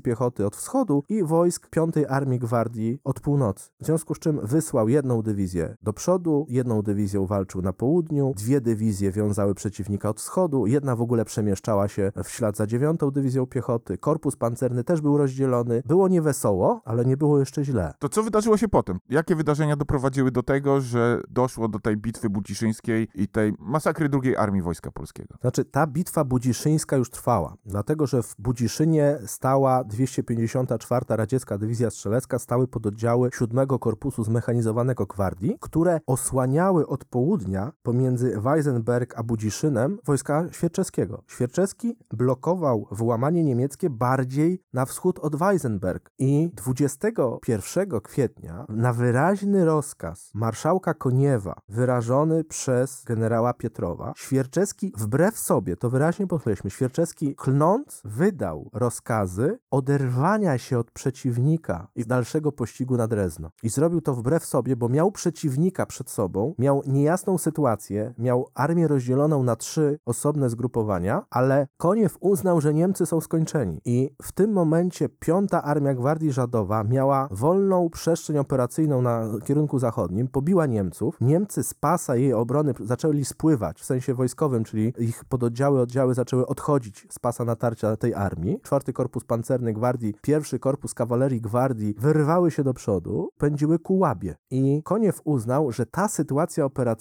Piechoty od wschodu i wojsk 5 Armii Gwardii od północy. W związku z czym wysłał jedną dywizję do przodu, jedną dywizję walczył na południu, dwie dywizje wiązały przeciwnika od wschodu, jedna w ogóle przemieszczała się w ślad za 9 Dywizją Piechoty, korpus pancerny też był rozdzielony. Było niewesoło, ale nie było jeszcze źle. To co wydarzyło się potem? Jakie wydarzenia doprowadziły do tego, że doszło do tej bitwy budziszyńskiej i tej masakry II Armii Wojska Polskiego? Znaczy, ta bitwa budziszyńska już trwała, dlatego że w Budziszynie stała 254. Radziecka Dywizja Strzelecka, stały pododdziały 7 Korpusu Zmechanizowanego Gwardii, które osłaniały od południa pomiędzy Weisenberg a Budziszynem wojska Świerczewskiego. Świerczewski blokował włamanie niemieckie bardziej na wschód od Weisenberg i 21 kwietnia na wyraźny rozkaz marszałka Koniewa wyrażony przez generała Pietrowa, Świerczewski wbrew sobie, to wyraźnie podkreślmy, Świerczewski klnąc wydał rozkazy oderwania się od przeciwnika i dalszego pościgu na Drezno. I zrobił to wbrew sobie, bo miał przeciwnika przed sobą, miał niejasną sytuację, miał armię rozdzieloną na trzy osobne zgrupowania, ale Koniew uznał, że Niemcy są skończeni. I w tym momencie piąta Armia Gwardii Żadowa miała wolną przestrzeń operacyjną na kierunku zachodnim, pobiła Niemców. Niemcy z pasa jej obrony zaczęli spływać w sensie wojskowym, czyli ich pododdziały, oddziały zaczęły odchodzić z pasa natarcia tej armii. Czwarty Korpus Pancerny Gwardii, pierwszy Korpus Kawalerii Gwardii wyrywały się do przodu, pędziły ku Łabie. I Koniew uznał, że ta sytuacja operacyjna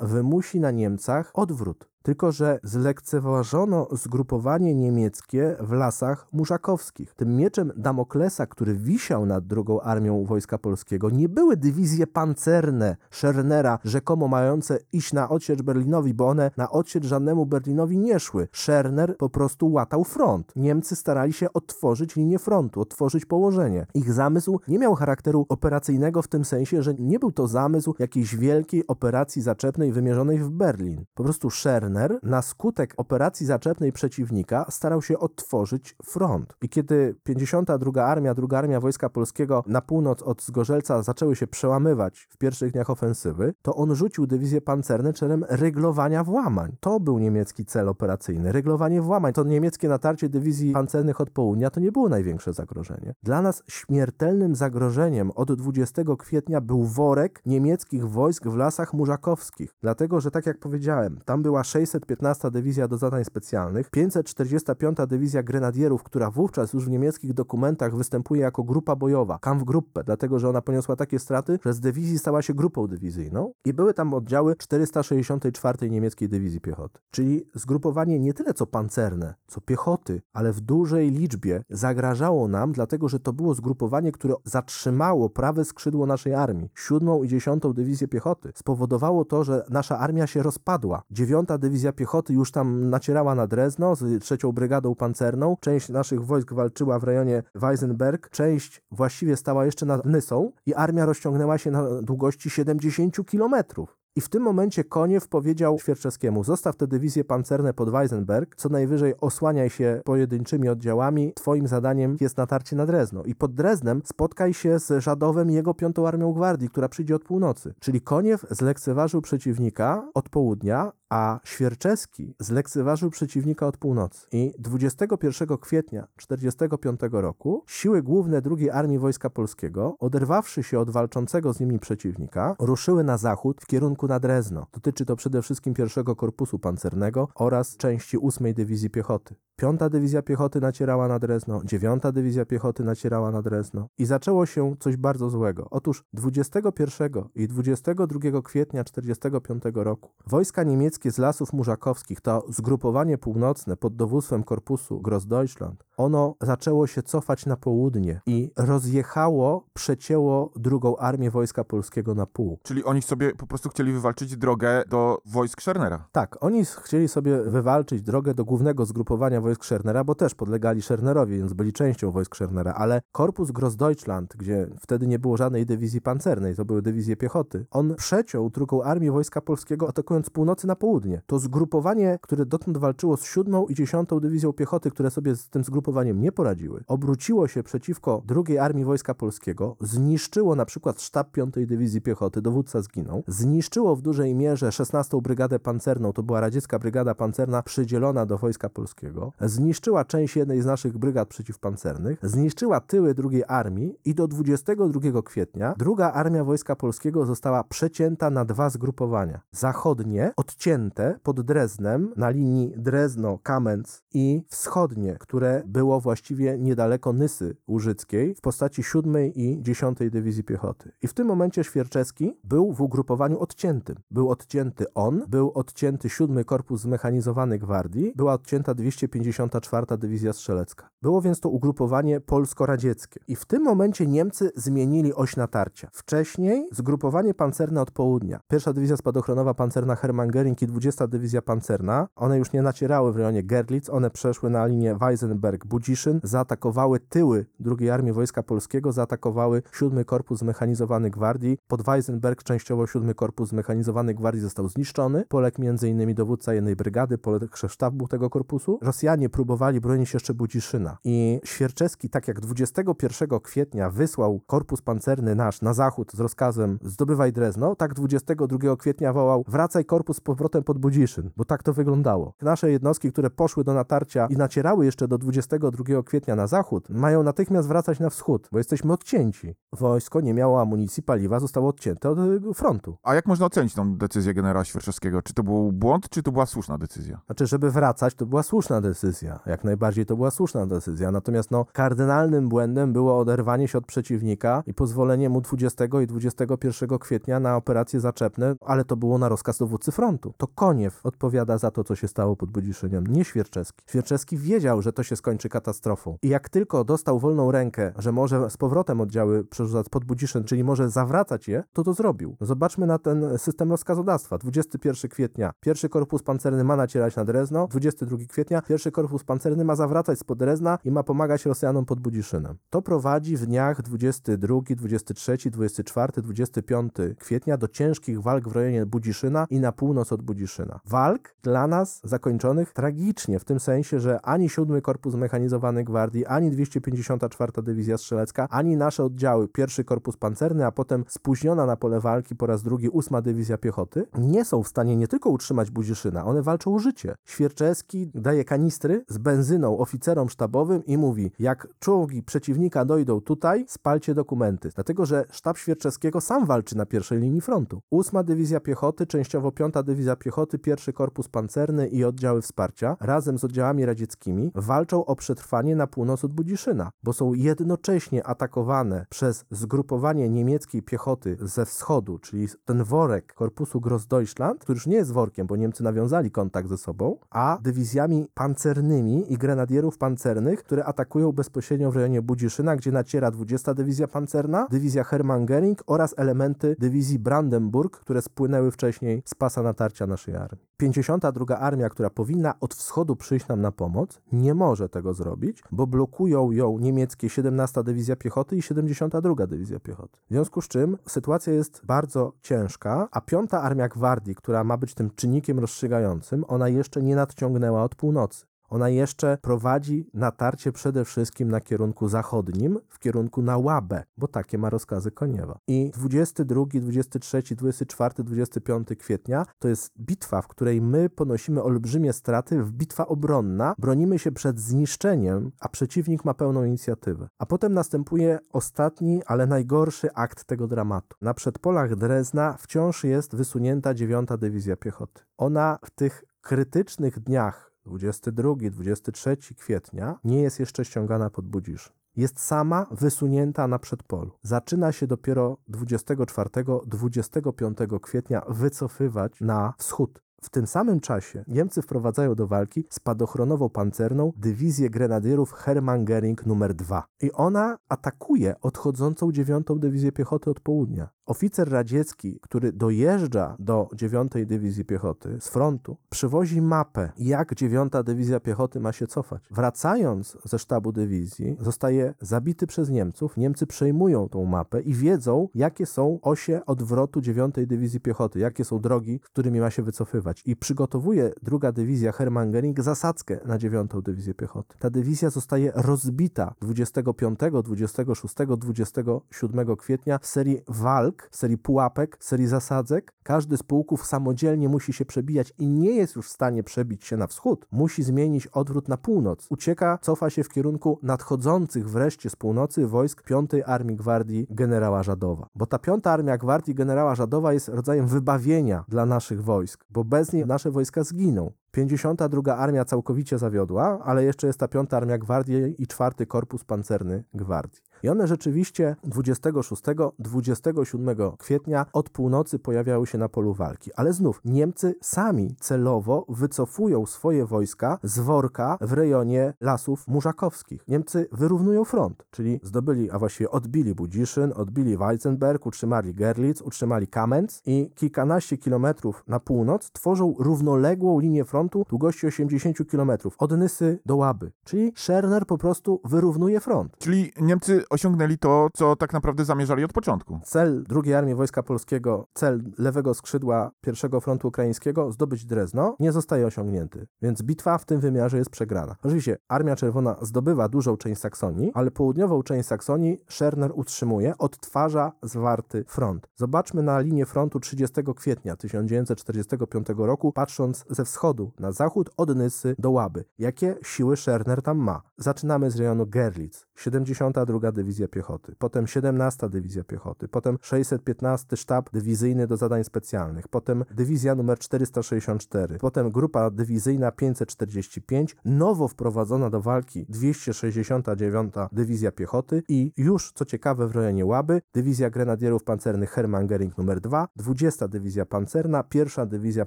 wymusi na Niemcach odwrót. Tylko, że zlekceważono zgrupowanie niemieckie w lasach murzakowskich. Tym mieczem Damoklesa, który wisiał nad drugą armią Wojska Polskiego, nie były dywizje pancerne Schernera, rzekomo mające iść na odsiecz Berlinowi, bo one na odsiecz żadnemu Berlinowi nie szły. Scherner po prostu łatał front. Niemcy starali się otworzyć linię frontu, otworzyć położenie. Ich zamysł nie miał charakteru operacyjnego w tym sensie, że nie był to zamysł jakiejś wielkiej operacji zaczepnej wymierzonej w Berlin. Po prostu Scherner na skutek operacji zaczepnej przeciwnika starał się otworzyć front. I kiedy 52 Armia, druga Armia Wojska Polskiego na północ od Zgorzelca zaczęły się przełamywać w pierwszych dniach ofensywy, to on rzucił dywizje pancerne celem ryglowania włamań. To był niemiecki cel operacyjny. Ryglowanie włamań. To niemieckie natarcie dywizji pancernych od południa to nie było największe zagrożenie. Dla nas śmiertelnym zagrożeniem od 20 kwietnia był worek niemieckich wojsk w lasach murzakowskich. Dlatego, że tak jak powiedziałem, tam była 615 Dywizja do Zadań Specjalnych, 545 Dywizja Grenadierów, która wówczas już w niemieckich dokumentach występuje jako grupa bojowa, Kampfgruppe, dlatego że ona poniosła takie straty, że z dywizji stała się grupą dywizyjną i były tam oddziały 464 niemieckiej Dywizji Piechoty. Czyli zgrupowanie nie tyle co pancerne, co piechoty, ale w dużej liczbie zagrażało nam, dlatego że to było zgrupowanie, które zatrzymało prawe skrzydło naszej armii, 7 i 10 Dywizję Piechoty. Spowodowało to, że nasza armia się rozpadła. 9 Dywizja Piechoty już tam nacierała na Drezno z trzecią Brygadą Pancerną. Część naszych wojsk walczyła w rejonie Weisenberg, część właściwie stała jeszcze nad Nysą i armia rozciągnęła się na długości 70 kilometrów. I w tym momencie Koniew powiedział Świerczewskiemu: Zostaw te dywizje pancerne pod Weisenberg, co najwyżej osłaniaj się pojedynczymi oddziałami. Twoim zadaniem jest natarcie na Drezno. I pod Dreznem spotkaj się z Żadowem i jego piątą armią gwardii, która przyjdzie od północy. Czyli Koniew zlekceważył przeciwnika od południa, a Świerczewski zlekceważył przeciwnika od północy. I 21 kwietnia 1945 roku siły główne II Armii Wojska Polskiego, oderwawszy się od walczącego z nimi przeciwnika, ruszyły na zachód w kierunku na Drezno. Dotyczy to przede wszystkim pierwszego korpusu pancernego oraz części 8 Dywizji Piechoty. Piąta Dywizja Piechoty nacierała na Drezno, dziewiąta Dywizja Piechoty nacierała na Drezno i zaczęło się coś bardzo złego. Otóż 21 i 22 kwietnia 1945 roku wojska niemieckie niemieckie z lasów murzakowskich, to zgrupowanie północne pod dowództwem korpusu Grossdeutschland, ono zaczęło się cofać na południe i rozjechało, przecięło drugą armię Wojska Polskiego na pół. Czyli oni sobie po prostu chcieli wywalczyć drogę do wojsk Schernera. Tak, oni chcieli sobie wywalczyć drogę do głównego zgrupowania wojsk Schernera, bo też podlegali Schernerowi, więc byli częścią wojsk Schernera, ale korpus Grossdeutschland, gdzie wtedy nie było żadnej dywizji pancernej, to były dywizje piechoty, on przeciął drugą armię Wojska Polskiego, atakując z północy na południe. To zgrupowanie, które dotąd walczyło z siódmą i dziesiątą dywizją piechoty, które sobie z tym zgrupowaniem nie poradziły, obróciło się przeciwko drugiej armii Wojska Polskiego, zniszczyło na przykład sztab piątej dywizji piechoty, dowódca zginął, zniszczyło w dużej mierze 16 Brygadę Pancerną, to była radziecka brygada pancerna przydzielona do Wojska Polskiego, zniszczyła część jednej z naszych brygad przeciwpancernych, zniszczyła tyły drugiej armii i do 22 kwietnia druga armia Wojska Polskiego została przecięta na dwa zgrupowania. Zachodnie, odcięte pod Dreznem na linii Drezno-Kamenz i wschodnie, które było właściwie niedaleko Nysy Łużyckiej w postaci 7 i 10 Dywizji Piechoty. I w tym momencie Świerczewski był w ugrupowaniu odciętym. Był odcięty on, był odcięty 7 Korpus Zmechanizowany Gwardii, była odcięta 254 Dywizja Strzelecka. Było więc to ugrupowanie polsko-radzieckie. I w tym momencie Niemcy zmienili oś natarcia. Wcześniej zgrupowanie pancerne od południa. Pierwsza Dywizja Spadochronowa Pancerna Hermann Göring i 20 Dywizja Pancerna. One już nie nacierały w rejonie Gerlitz, one przeszły na linię Weisenberg-Budziszyn, zaatakowały tyły II Armii Wojska Polskiego, zaatakowały 7 Korpus Zmechanizowany Gwardii. Pod Weisenberg częściowo 7 Korpus Zmechanizowany Gwardii został zniszczony. Poległ m.in. dowódca jednej brygady, poległ szef sztabu tego korpusu. Rosjanie próbowali bronić jeszcze Budziszyna. I Świerczewski, tak jak 21 kwietnia wysłał korpus pancerny nasz na zachód z rozkazem zdobywaj Drezno, tak 22 kwietnia wołał wracaj korpus z powrotem pod Budziszyn, bo tak to wyglądało. Nasze jednostki, które poszły do natarcia i nacierały jeszcze do 22 kwietnia na zachód, mają natychmiast wracać na wschód, bo jesteśmy odcięci. Wojsko nie miało amunicji, paliwa, zostało odcięte od y, frontu. A jak można ocenić tą decyzję generała Świerczewskiego? Czy to był błąd, czy to była słuszna decyzja? Znaczy, żeby wracać, to była słuszna decyzja. Jak najbardziej to była słuszna decyzja. Natomiast no, kardynalnym błędem było oderwanie się od przeciwnika i pozwolenie mu 20 i 21 kwietnia na operacje zaczepne, ale to było na rozkaz dowódcy frontu. To Koniew odpowiada za to, co się stało pod Budziszyniem, nie Świerczewski. Świerczewski wiedział, że to się skończy katastrofą. I jak tylko dostał wolną rękę, że może z powrotem oddziały przerzucać pod Budziszyn, czyli może zawracać je, to to zrobił. Zobaczmy na ten system rozkazodawstwa. 21 kwietnia pierwszy korpus pancerny ma nacierać na Drezno, 22 kwietnia pierwszy korpus pancerny ma zawracać spod Drezna i ma pomagać Rosjanom pod Budziszynem. To prowadzi w dniach 22, 23, 24, 25 kwietnia do ciężkich walk w rejonie Budziszyna i na północ od Budziszyna. Walk dla nas zakończonych tragicznie, w tym sensie, że ani 7 Korpus Zmechanizowany Gwardii, ani 254 Dywizja Strzelecka, ani nasze oddziały, pierwszy Korpus Pancerny, a potem spóźniona na pole walki po raz drugi 8 Dywizja Piechoty, nie są w stanie nie tylko utrzymać Budziszyna, one walczą o życie. Świerczewski daje kanistry z benzyną oficerom sztabowym i mówi, jak czołgi przeciwnika dojdą tutaj, spalcie dokumenty. Dlatego, że sztab Świerczewskiego sam walczy na pierwszej linii frontu. 8 Dywizja Piechoty, częściowo 5 Dywizja Piechoty, pierwszy Korpus Pancerny i oddziały wsparcia, razem z oddziałami radzieckimi, walczą o przetrwanie na północ od Budziszyna, bo są jednocześnie atakowane przez zgrupowanie niemieckiej piechoty ze wschodu, czyli ten worek Korpusu Grossdeutschland, który już nie jest workiem, bo Niemcy nawiązali kontakt ze sobą, a dywizjami pancernymi i grenadierów pancernych, które atakują bezpośrednio w rejonie Budziszyna, gdzie naciera 20 Dywizja Pancerna, Dywizja Hermann Göring oraz elementy dywizji Brandenburg, które spłynęły wcześniej z pasa natarcia naszej armii. 52 Armia, która powinna od wschodu przyjść nam na pomoc, nie może tego zrobić, bo blokują ją niemieckie 17 Dywizja Piechoty i 72 Dywizja Piechoty. W związku z czym sytuacja jest bardzo ciężka, a 5 Armia Gwardii, która ma być tym czynnikiem rozstrzygającym, ona jeszcze nie nadciągnęła od północy. Ona jeszcze prowadzi natarcie przede wszystkim na kierunku zachodnim, w kierunku na Łabę, bo takie ma rozkazy Koniewa. I 22, 23, 24, 25 kwietnia to jest bitwa, w której my ponosimy olbrzymie straty, w bitwa obronna, bronimy się przed zniszczeniem, a przeciwnik ma pełną inicjatywę. A potem następuje ostatni, ale najgorszy akt tego dramatu. Na przedpolach Drezna wciąż jest wysunięta 9 Dywizja Piechoty. Ona w tych krytycznych dniach 22-23 kwietnia nie jest jeszcze ściągana pod Budzisz. Jest sama wysunięta na przedpolu. Zaczyna się dopiero 24-25 kwietnia wycofywać na wschód. W tym samym czasie Niemcy wprowadzają do walki spadochronowo-pancerną dywizję grenadierów Hermann Göring nr 2. I ona atakuje odchodzącą 9 Dywizję Piechoty od południa. Oficer radziecki, który dojeżdża do 9 Dywizji Piechoty z frontu, przywozi mapę, jak 9 Dywizja Piechoty ma się cofać. Wracając ze sztabu dywizji, zostaje zabity przez Niemców. Niemcy przejmują tą mapę i wiedzą, jakie są osie odwrotu 9 Dywizji Piechoty, jakie są drogi, którymi ma się wycofywać. I przygotowuje druga dywizja Hermann Göring zasadzkę na 9 Dywizję Piechoty. Ta dywizja zostaje rozbita 25, 26, 27 kwietnia w serii walk, serii pułapek, serii zasadzek. Każdy z pułków samodzielnie musi się przebijać i nie jest już w stanie przebić się na wschód. Musi zmienić odwrót na północ. Ucieka, cofa się w kierunku nadchodzących wreszcie z północy wojsk 5 Armii Gwardii generała Żadowa. Bo ta 5 Armia Gwardii generała Żadowa jest rodzajem wybawienia dla naszych wojsk, bo bez niej nasze wojska zginą. 52 Armia całkowicie zawiodła, ale jeszcze jest ta 5 Armia Gwardii i 4 Korpus Pancerny Gwardii. I one rzeczywiście 26-27 kwietnia od północy pojawiały się na polu walki. Ale znów Niemcy sami celowo wycofują swoje wojska z worka w rejonie lasów murzakowskich. Niemcy wyrównują front, czyli zdobyli, a właściwie odbili Budziszyn, odbili Weizenberg, utrzymali Gerlitz, utrzymali Kamenz i kilkanaście kilometrów na północ tworzą równoległą linię frontu długości 80 kilometrów od Nysy do Łaby. Czyli Scherner po prostu wyrównuje front. Czyli Niemcy osiągnęli to, co tak naprawdę zamierzali od początku. Cel II Armii Wojska Polskiego, cel lewego skrzydła pierwszego frontu ukraińskiego, zdobyć Drezno, nie zostaje osiągnięty. Więc bitwa w tym wymiarze jest przegrana. Oczywiście Armia Czerwona zdobywa dużą część Saksonii, ale południową część Saksonii Scherner utrzymuje, odtwarza zwarty front. Zobaczmy na linię frontu 30 kwietnia 1945 roku, patrząc ze wschodu na zachód od Nysy do Łaby. Jakie siły Scherner tam ma? Zaczynamy z rejonu Gerlitz, 72 Dywizja Piechoty, potem 17 Dywizja Piechoty, potem 615 Sztab Dywizyjny do Zadań Specjalnych, potem Dywizja numer 464, potem Grupa Dywizyjna 545, nowo wprowadzona do walki 269 Dywizja Piechoty i już, co ciekawe, w rejonie Łaby, Dywizja Grenadierów Pancernych Hermann Göring nr 2, 20 Dywizja Pancerna, 1 Dywizja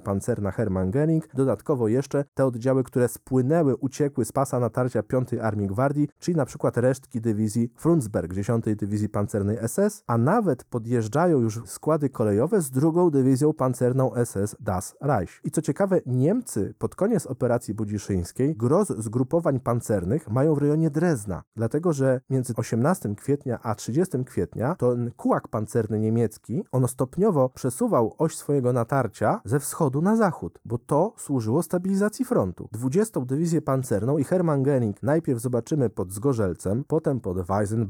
Pancerna Hermann Göring, dodatkowo jeszcze te oddziały, które spłynęły, uciekły z pasa natarcia 5 Armii Gwardii, czyli na przykład resztki dywizji Frundsberg 10 Dywizji Pancernej SS, a nawet podjeżdżają już składy kolejowe z drugą dywizją pancerną SS Das Reich. I co ciekawe, Niemcy pod koniec operacji budziszyńskiej gros zgrupowań pancernych mają w rejonie Drezna, dlatego że między 18 kwietnia a 30 kwietnia ten kułak pancerny niemiecki, on stopniowo przesuwał oś swojego natarcia ze wschodu na zachód, bo to służyło stabilizacji frontu. 20 Dywizję Pancerną i Hermann Göring najpierw zobaczymy pod Zgorzelcem, potem pod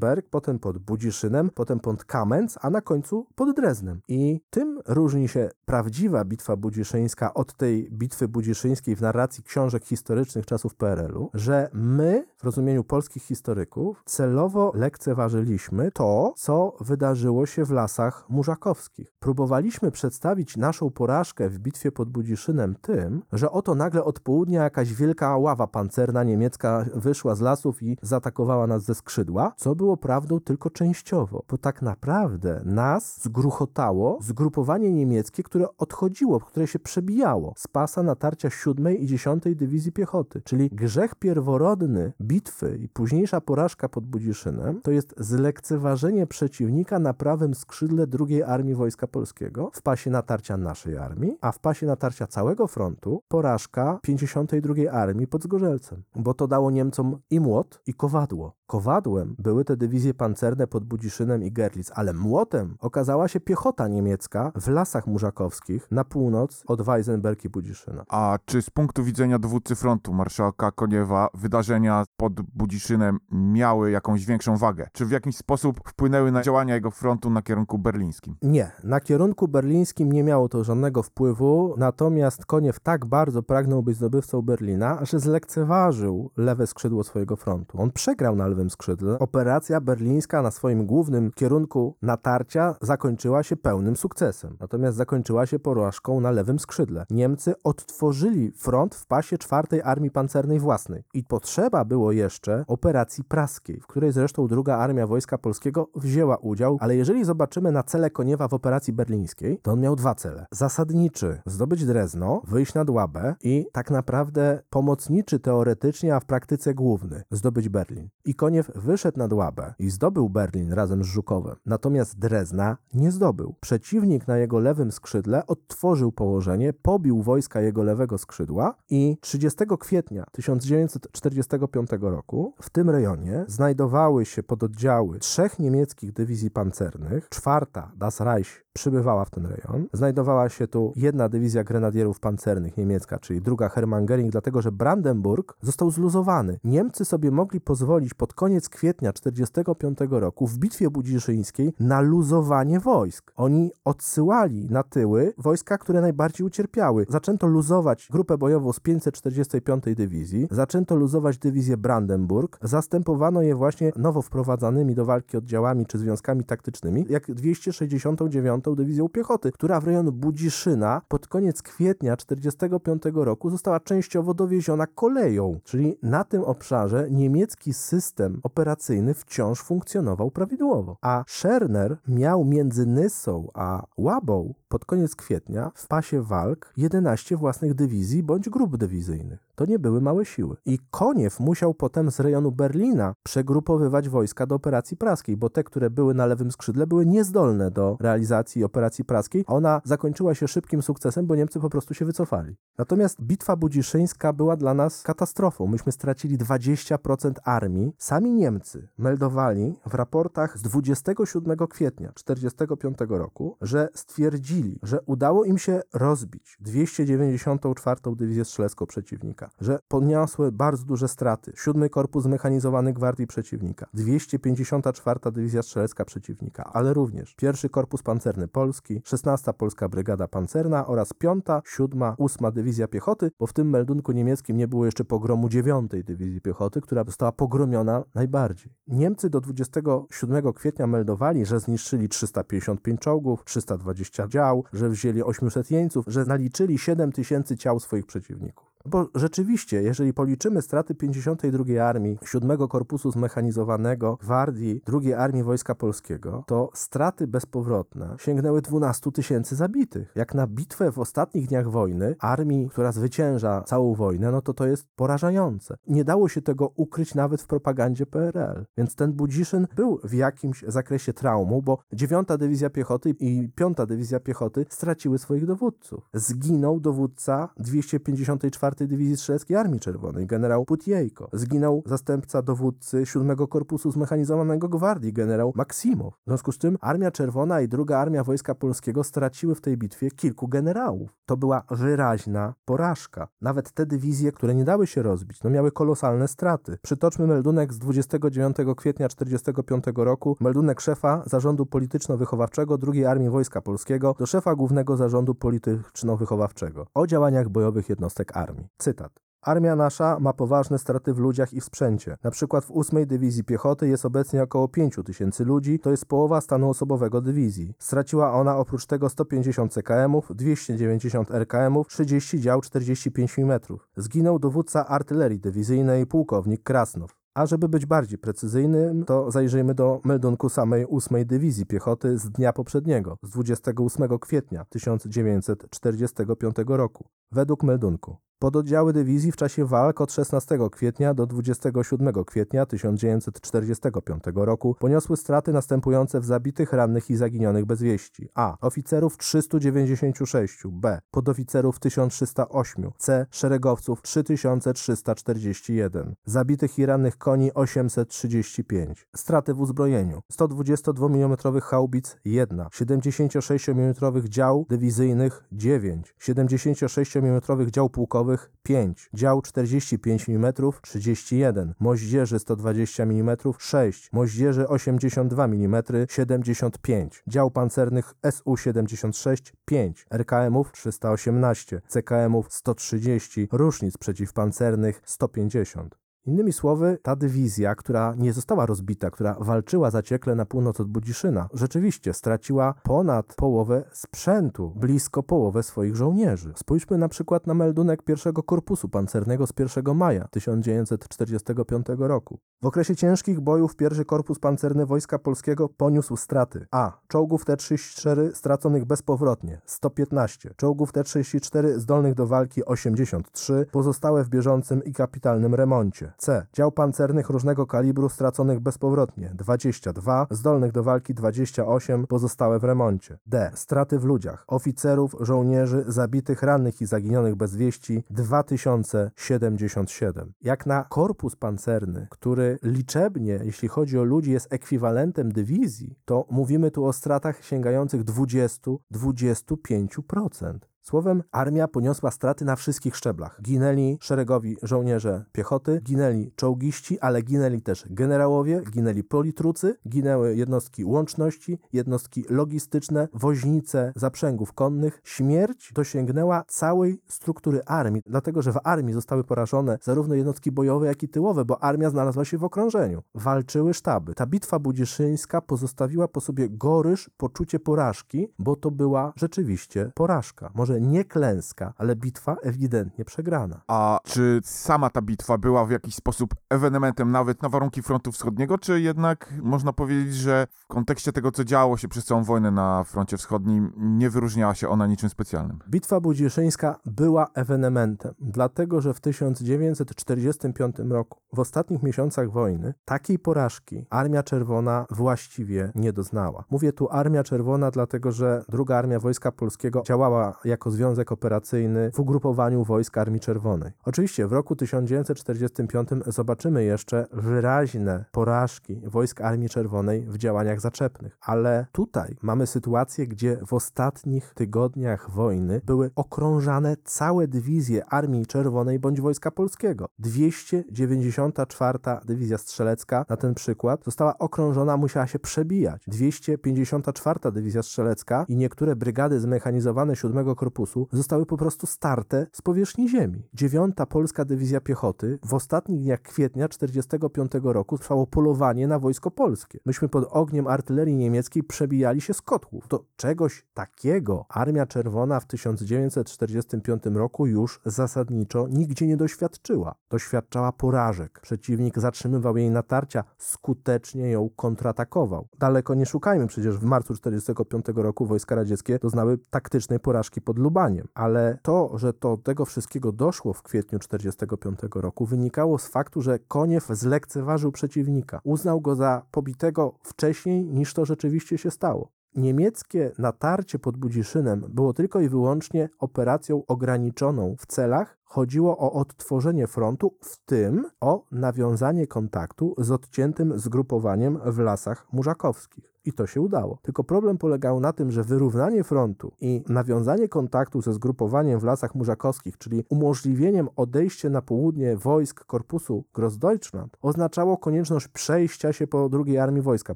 Weisenberg, potem pod Budziszynem, potem pod Kamenz, a na końcu pod Dreznem. I tym różni się prawdziwa bitwa budziszyńska od tej bitwy budziszyńskiej w narracji książek historycznych czasów PRL-u, że my, w rozumieniu polskich historyków, celowo lekceważyliśmy to, co wydarzyło się w lasach murzakowskich. Próbowaliśmy przedstawić naszą porażkę w bitwie pod Budziszynem tym, że oto nagle od południa jakaś wielka ława pancerna niemiecka wyszła z lasów i zaatakowała nas ze skrzydła, co było prawdą tylko częściowo, bo tak naprawdę nas zgruchotało zgrupowanie niemieckie, które odchodziło, które się przebijało z pasa natarcia 7 i 10 Dywizji Piechoty. Czyli grzech pierworodny bitwy i późniejsza porażka pod Budziszynem to jest zlekceważenie przeciwnika na prawym skrzydle II Armii Wojska Polskiego w pasie natarcia naszej armii, a w pasie natarcia całego frontu porażka 52 Armii pod Zgorzelcem, bo to dało Niemcom i młot, i kowadło. Kowadłem były te dywizje pancerne pod Budziszynem i Gerlitz, ale młotem okazała się piechota niemiecka w lasach murzakowskich na północ od Weisenberg i Budziszyna. A czy z punktu widzenia dowódcy frontu, marszałka Koniewa, wydarzenia pod Budziszynem miały jakąś większą wagę? Czy w jakiś sposób wpłynęły na działania jego frontu na kierunku berlińskim? Nie, na kierunku berlińskim nie miało to żadnego wpływu, natomiast Koniew tak bardzo pragnął być zdobywcą Berlina, że zlekceważył lewe skrzydło swojego frontu. On przegrał na skrzydle, operacja berlińska na swoim głównym kierunku natarcia zakończyła się pełnym sukcesem. Natomiast zakończyła się porażką na lewym skrzydle. Niemcy odtworzyli front w pasie czwartej Armii Pancernej własnej. I potrzeba było jeszcze operacji praskiej, w której zresztą druga Armia Wojska Polskiego wzięła udział, ale jeżeli zobaczymy na cele Koniewa w operacji berlińskiej, to on miał dwa cele. Zasadniczy, zdobyć Drezno, wyjść na Dłabę i tak naprawdę pomocniczy teoretycznie, a w praktyce główny, zdobyć Berlin. I Koniew wyszedł na Dłabę i zdobył Berlin razem z Żukowem. Natomiast Drezna nie zdobył. Przeciwnik na jego lewym skrzydle odtworzył położenie, pobił wojska jego lewego skrzydła i 30 kwietnia 1945 roku w tym rejonie znajdowały się pododdziały trzech niemieckich dywizji pancernych, czwarta Das Reich przybywała w ten rejon. Znajdowała się tu jedna dywizja grenadierów pancernych niemiecka, czyli druga Hermann Göring, dlatego że Brandenburg został zluzowany. Niemcy sobie mogli pozwolić pod koniec kwietnia 1945 roku w bitwie budziszyńskiej na luzowanie wojsk. Oni odsyłali na tyły wojska, które najbardziej ucierpiały. Zaczęto luzować grupę bojową z 545 Dywizji, zaczęto luzować dywizję Brandenburg, zastępowano je właśnie nowo wprowadzanymi do walki oddziałami czy związkami taktycznymi, jak 269 Dywizją Piechoty, która w rejon Budziszyna pod koniec kwietnia 1945 roku została częściowo dowieziona koleją, czyli na tym obszarze niemiecki system operacyjny wciąż funkcjonował prawidłowo. A Scherner miał między Nysą a Łabą pod koniec kwietnia w pasie walk 11 własnych dywizji bądź grup dywizyjnych. To nie były małe siły. I Koniew musiał potem z rejonu Berlina przegrupowywać wojska do operacji praskiej, bo te, które były na lewym skrzydle, były niezdolne do realizacji operacji praskiej. Ona zakończyła się szybkim sukcesem, bo Niemcy po prostu się wycofali. Natomiast bitwa budziszyńska była dla nas katastrofą. Myśmy stracili 20% armii. Sami Niemcy meldowali w raportach z 27 kwietnia 1945 roku, że stwierdzili, że udało im się rozbić 294 Dywizję Strzelecką przeciwnika, że podniosły bardzo duże straty. 7 Korpus Zmechanizowany Gwardii przeciwnika, 254 Dywizja Strzelecka przeciwnika, ale również 1 Korpus Pancerny Polski, 16 Polska Brygada Pancerna oraz 5, 7, 8 Dywizja Piechoty, bo w tym meldunku niemieckim nie było jeszcze pogromu 9 Dywizji Piechoty, która została pogromiona najbardziej. Niemcy do 27 kwietnia meldowali, że zniszczyli 355 czołgów, 320 dział, że wzięli 800 jeńców, że naliczyli 7 tysięcy ciał swoich przeciwników. Bo rzeczywiście, jeżeli policzymy straty 52 Armii, 7 Korpusu Zmechanizowanego, Gwardii, 2 Armii Wojska Polskiego, to straty bezpowrotne sięgnęły 12 tysięcy zabitych. Jak na bitwę w ostatnich dniach wojny, armii, która zwycięża całą wojnę, no to to jest porażające. Nie dało się tego ukryć nawet w propagandzie PRL. Więc ten Budziszyn był w jakimś zakresie traumą, bo 9 Dywizja Piechoty i 5 Dywizja Piechoty straciły swoich dowódców. Zginął dowódca 254 Dywizji Strzeleckiej Armii Czerwonej, generał Putiejko. Zginął zastępca dowódcy 7 Korpusu Zmechanizowanego Gwardii, generał Maksimow. W związku z czym Armia Czerwona i druga Armia Wojska Polskiego straciły w tej bitwie kilku generałów. To była wyraźna porażka. Nawet te dywizje, które nie dały się rozbić, no miały kolosalne straty. Przytoczmy meldunek z 29 kwietnia 1945 roku, meldunek szefa Zarządu Polityczno-Wychowawczego II Armii Wojska Polskiego do szefa Głównego Zarządu Polityczno-Wychowawczego o działaniach bojowych jednostek armii. Cytat. Armia nasza ma poważne straty w ludziach i w sprzęcie. Na przykład w 8 Dywizji Piechoty jest obecnie około 5 tysięcy ludzi, to jest połowa stanu osobowego dywizji. Straciła ona oprócz tego 150 CKM-ów, 290 RKM-ów, 30 dział 45 mm. Zginął dowódca artylerii dywizyjnej pułkownik Krasnow. A żeby być bardziej precyzyjnym, to zajrzyjmy do meldunku samej 8 Dywizji Piechoty z dnia poprzedniego, z 28 kwietnia 1945 roku. Według meldunku. Pododdziały dywizji w czasie walk od 16 kwietnia do 27 kwietnia 1945 roku poniosły straty następujące w zabitych, rannych i zaginionych bez wieści. A. Oficerów 396, B. Podoficerów 1308, C. Szeregowców 3341, zabitych i rannych koni 835. Straty w uzbrojeniu 122 mm haubic 1, 76 mm dział dywizyjnych 9, 76 mm dział pułkowych 5, dział 45 mm 31, moździerzy 120 mm 6, moździerzy 82 mm 75, dział pancernych SU-76 5, RKM-ów 318, CKM-ów 130, różnic przeciwpancernych 150. Innymi słowy, ta dywizja, która nie została rozbita, która walczyła zaciekle na północ od Budziszyna, rzeczywiście straciła ponad połowę sprzętu, blisko połowę swoich żołnierzy. Spójrzmy na przykład na meldunek pierwszego korpusu pancernego z 1 maja 1945 roku. W okresie ciężkich bojów pierwszy korpus pancerny Wojska Polskiego poniósł straty a. Czołgów T-34 straconych bezpowrotnie 115, czołgów T-34 zdolnych do walki 83, pozostałe w bieżącym i kapitalnym remoncie. C. Dział pancernych różnego kalibru straconych bezpowrotnie 22, zdolnych do walki 28, pozostałe w remoncie. D. Straty w ludziach, oficerów, żołnierzy, zabitych, rannych i zaginionych bez wieści 2077. Jak na korpus pancerny, który liczebnie, jeśli chodzi o ludzi, jest ekwiwalentem dywizji, to mówimy tu o stratach sięgających 20-25%. Słowem, armia poniosła straty na wszystkich szczeblach. Ginęli szeregowi żołnierze piechoty, ginęli czołgiści, ale ginęli też generałowie, ginęli politrucy, ginęły jednostki łączności, jednostki logistyczne, woźnice zaprzęgów konnych. Śmierć dosięgnęła całej struktury armii, dlatego że w armii zostały porażone zarówno jednostki bojowe, jak i tyłowe, bo armia znalazła się w okrążeniu. Walczyły sztaby. Ta bitwa budziszyńska pozostawiła po sobie goryż, poczucie porażki, bo to była rzeczywiście porażka. Może nie klęska, ale bitwa ewidentnie przegrana. A czy sama ta bitwa była w jakiś sposób ewenementem nawet na warunki frontu wschodniego, czy jednak można powiedzieć, że w kontekście tego, co działo się przez całą wojnę na froncie wschodnim, nie wyróżniała się ona niczym specjalnym? Bitwa budziszyńska była ewenementem, dlatego że w 1945 roku, w ostatnich miesiącach wojny, takiej porażki Armia Czerwona właściwie nie doznała. Mówię tu Armia Czerwona, dlatego że druga Armia Wojska Polskiego działała jako związek operacyjny w ugrupowaniu wojsk Armii Czerwonej. Oczywiście w roku 1945 zobaczymy jeszcze wyraźne porażki wojsk Armii Czerwonej w działaniach zaczepnych, ale tutaj mamy sytuację, gdzie w ostatnich tygodniach wojny były okrążane całe dywizje Armii Czerwonej bądź Wojska Polskiego. 294 Dywizja Strzelecka, na ten przykład, została okrążona, musiała się przebijać. 254 Dywizja Strzelecka i niektóre brygady zmechanizowane 7 Korpusu zostały po prostu starte z powierzchni ziemi. 9 Polska Dywizja Piechoty w ostatnich dniach kwietnia 1945 roku trwało polowanie na wojsko polskie. Myśmy pod ogniem artylerii niemieckiej przebijali się z kotłów. To czegoś takiego Armia Czerwona w 1945 roku już zasadniczo nigdzie nie doświadczyła. Doświadczała porażek. Przeciwnik zatrzymywał jej natarcia, skutecznie ją kontratakował. Daleko nie szukajmy, przecież w marcu 1945 roku wojska radzieckie doznały taktycznej porażki pod Lubaniem. Ale to, że to tego wszystkiego doszło w kwietniu 1945 roku, wynikało z faktu, że Koniew zlekceważył przeciwnika. Uznał go za pobitego wcześniej niż to rzeczywiście się stało. Niemieckie natarcie pod Budziszynem było tylko i wyłącznie operacją ograniczoną w celach. Chodziło o odtworzenie frontu, w tym o nawiązanie kontaktu z odciętym zgrupowaniem w lasach murzakowskich. I to się udało. Tylko problem polegał na tym, że wyrównanie frontu i nawiązanie kontaktu ze zgrupowaniem w lasach murzakowskich, czyli umożliwieniem odejścia na południe wojsk korpusu Grossdeutschland, oznaczało konieczność przejścia się po drugiej armii Wojska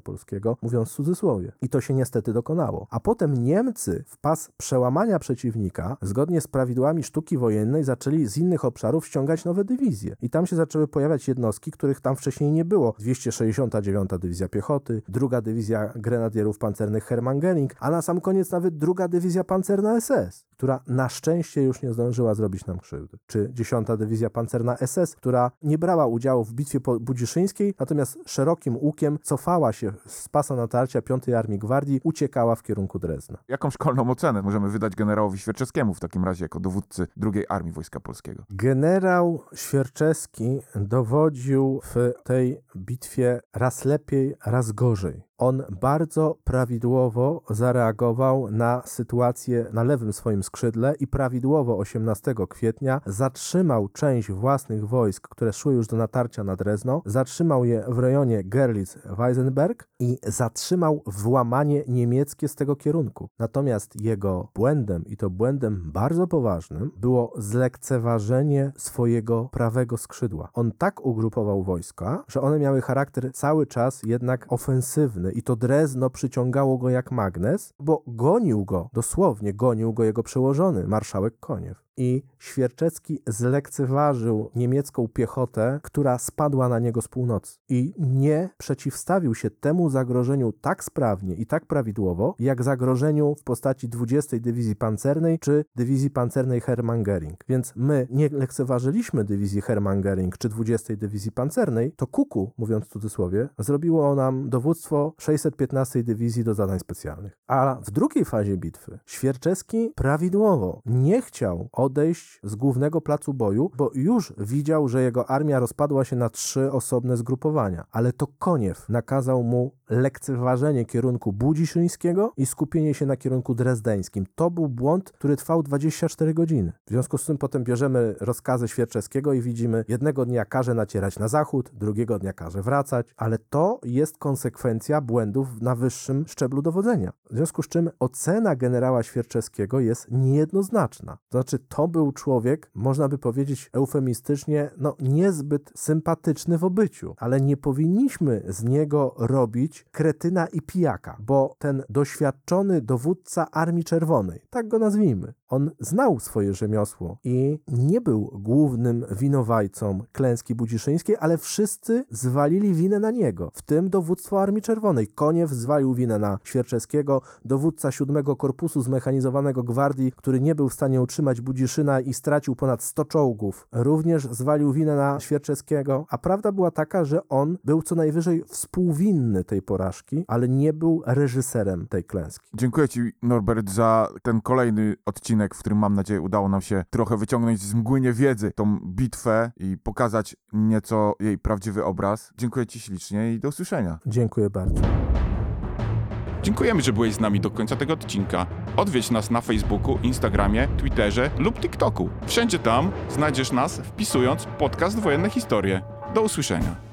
Polskiego, mówiąc w cudzysłowie. I to się niestety dokonało. A potem Niemcy w pas przełamania przeciwnika, zgodnie z prawidłami sztuki wojennej, zaczęli z innych obszarów ściągać nowe dywizje. I tam się zaczęły pojawiać jednostki, których tam wcześniej nie było. 269 Dywizja Piechoty, druga Dywizja Grenadierów Pancernych Hermann Göring, a na sam koniec nawet druga Dywizja Pancerna SS, która na szczęście już nie zdążyła zrobić nam krzywdy. Czy 10 Dywizja Pancerna SS, która nie brała udziału w bitwie budziszyńskiej, natomiast szerokim łukiem cofała się z pasa natarcia 5 Armii Gwardii, uciekała w kierunku Drezna. Jaką szkolną ocenę możemy wydać generałowi Świerczewskiemu w takim razie jako dowódcy II Armii Wojska Polskiego? Generał Świerczewski dowodził w tej bitwie raz lepiej, raz gorzej. On bardzo prawidłowo zareagował na sytuację na lewym swoim skrzydle i prawidłowo 18 kwietnia zatrzymał część własnych wojsk, które szły już do natarcia na Drezno, zatrzymał je w rejonie Gerlitz-Weisenberg i zatrzymał włamanie niemieckie z tego kierunku. Natomiast jego błędem, i to błędem bardzo poważnym, było zlekceważenie swojego prawego skrzydła. On tak ugrupował wojska, że one miały charakter cały czas jednak ofensywny i to Drezno przyciągało go jak magnes, bo gonił go, dosłownie gonił go jego przełożony, marszałek Koniew. I Świerczewski zlekceważył niemiecką piechotę, która spadła na niego z północy. I nie przeciwstawił się temu zagrożeniu tak sprawnie i tak prawidłowo, jak zagrożeniu w postaci 20 Dywizji Pancernej czy Dywizji Pancernej Hermann Göring. Więc my nie lekceważyliśmy dywizji Hermann Göring czy 20 Dywizji Pancernej, to Kuku, mówiąc w cudzysłowie, zrobiło nam dowództwo 615 Dywizji do zadań specjalnych. A w drugiej fazie bitwy Świerczewski prawidłowo nie chciał odejść z głównego placu boju, bo już widział, że jego armia rozpadła się na trzy osobne zgrupowania. Ale to Koniew nakazał mu lekceważenie kierunku budziszyńskiego i skupienie się na kierunku drezdeńskim. To był błąd, który trwał 24 godziny. W związku z tym potem bierzemy rozkazy Świerczewskiego i widzimy, jednego dnia każe nacierać na zachód, drugiego dnia każe wracać, ale to jest konsekwencja błędów na wyższym szczeblu dowodzenia. W związku z czym ocena generała Świerczewskiego jest niejednoznaczna. To znaczy, to był człowiek, można by powiedzieć eufemistycznie, no niezbyt sympatyczny w obyciu, ale nie powinniśmy z niego robić kretyna i pijaka, bo ten doświadczony dowódca Armii Czerwonej, tak go nazwijmy, on znał swoje rzemiosło i nie był głównym winowajcą klęski budziszyńskiej, ale wszyscy zwalili winę na niego, w tym dowództwo Armii Czerwonej. Koniew zwalił winę na Świerczewskiego, dowódca 7 Korpusu Zmechanizowanego Gwardii, który nie był w stanie utrzymać Budziszyna i stracił ponad 100 czołgów, również zwalił winę na Świerczewskiego, a prawda była taka, że on był co najwyżej współwinny tej porażki, ale nie był reżyserem tej klęski. Dziękuję Ci, Norbert, za ten kolejny odcinek, w którym mam nadzieję udało nam się trochę wyciągnąć z mgły wiedzy tą bitwę i pokazać nieco jej prawdziwy obraz. Dziękuję Ci ślicznie i do usłyszenia. Dziękuję bardzo. Dziękujemy, że byłeś z nami do końca tego odcinka. Odwiedź nas na Facebooku, Instagramie, Twitterze lub TikToku. Wszędzie tam znajdziesz nas wpisując podcast Wojenne Historie. Do usłyszenia.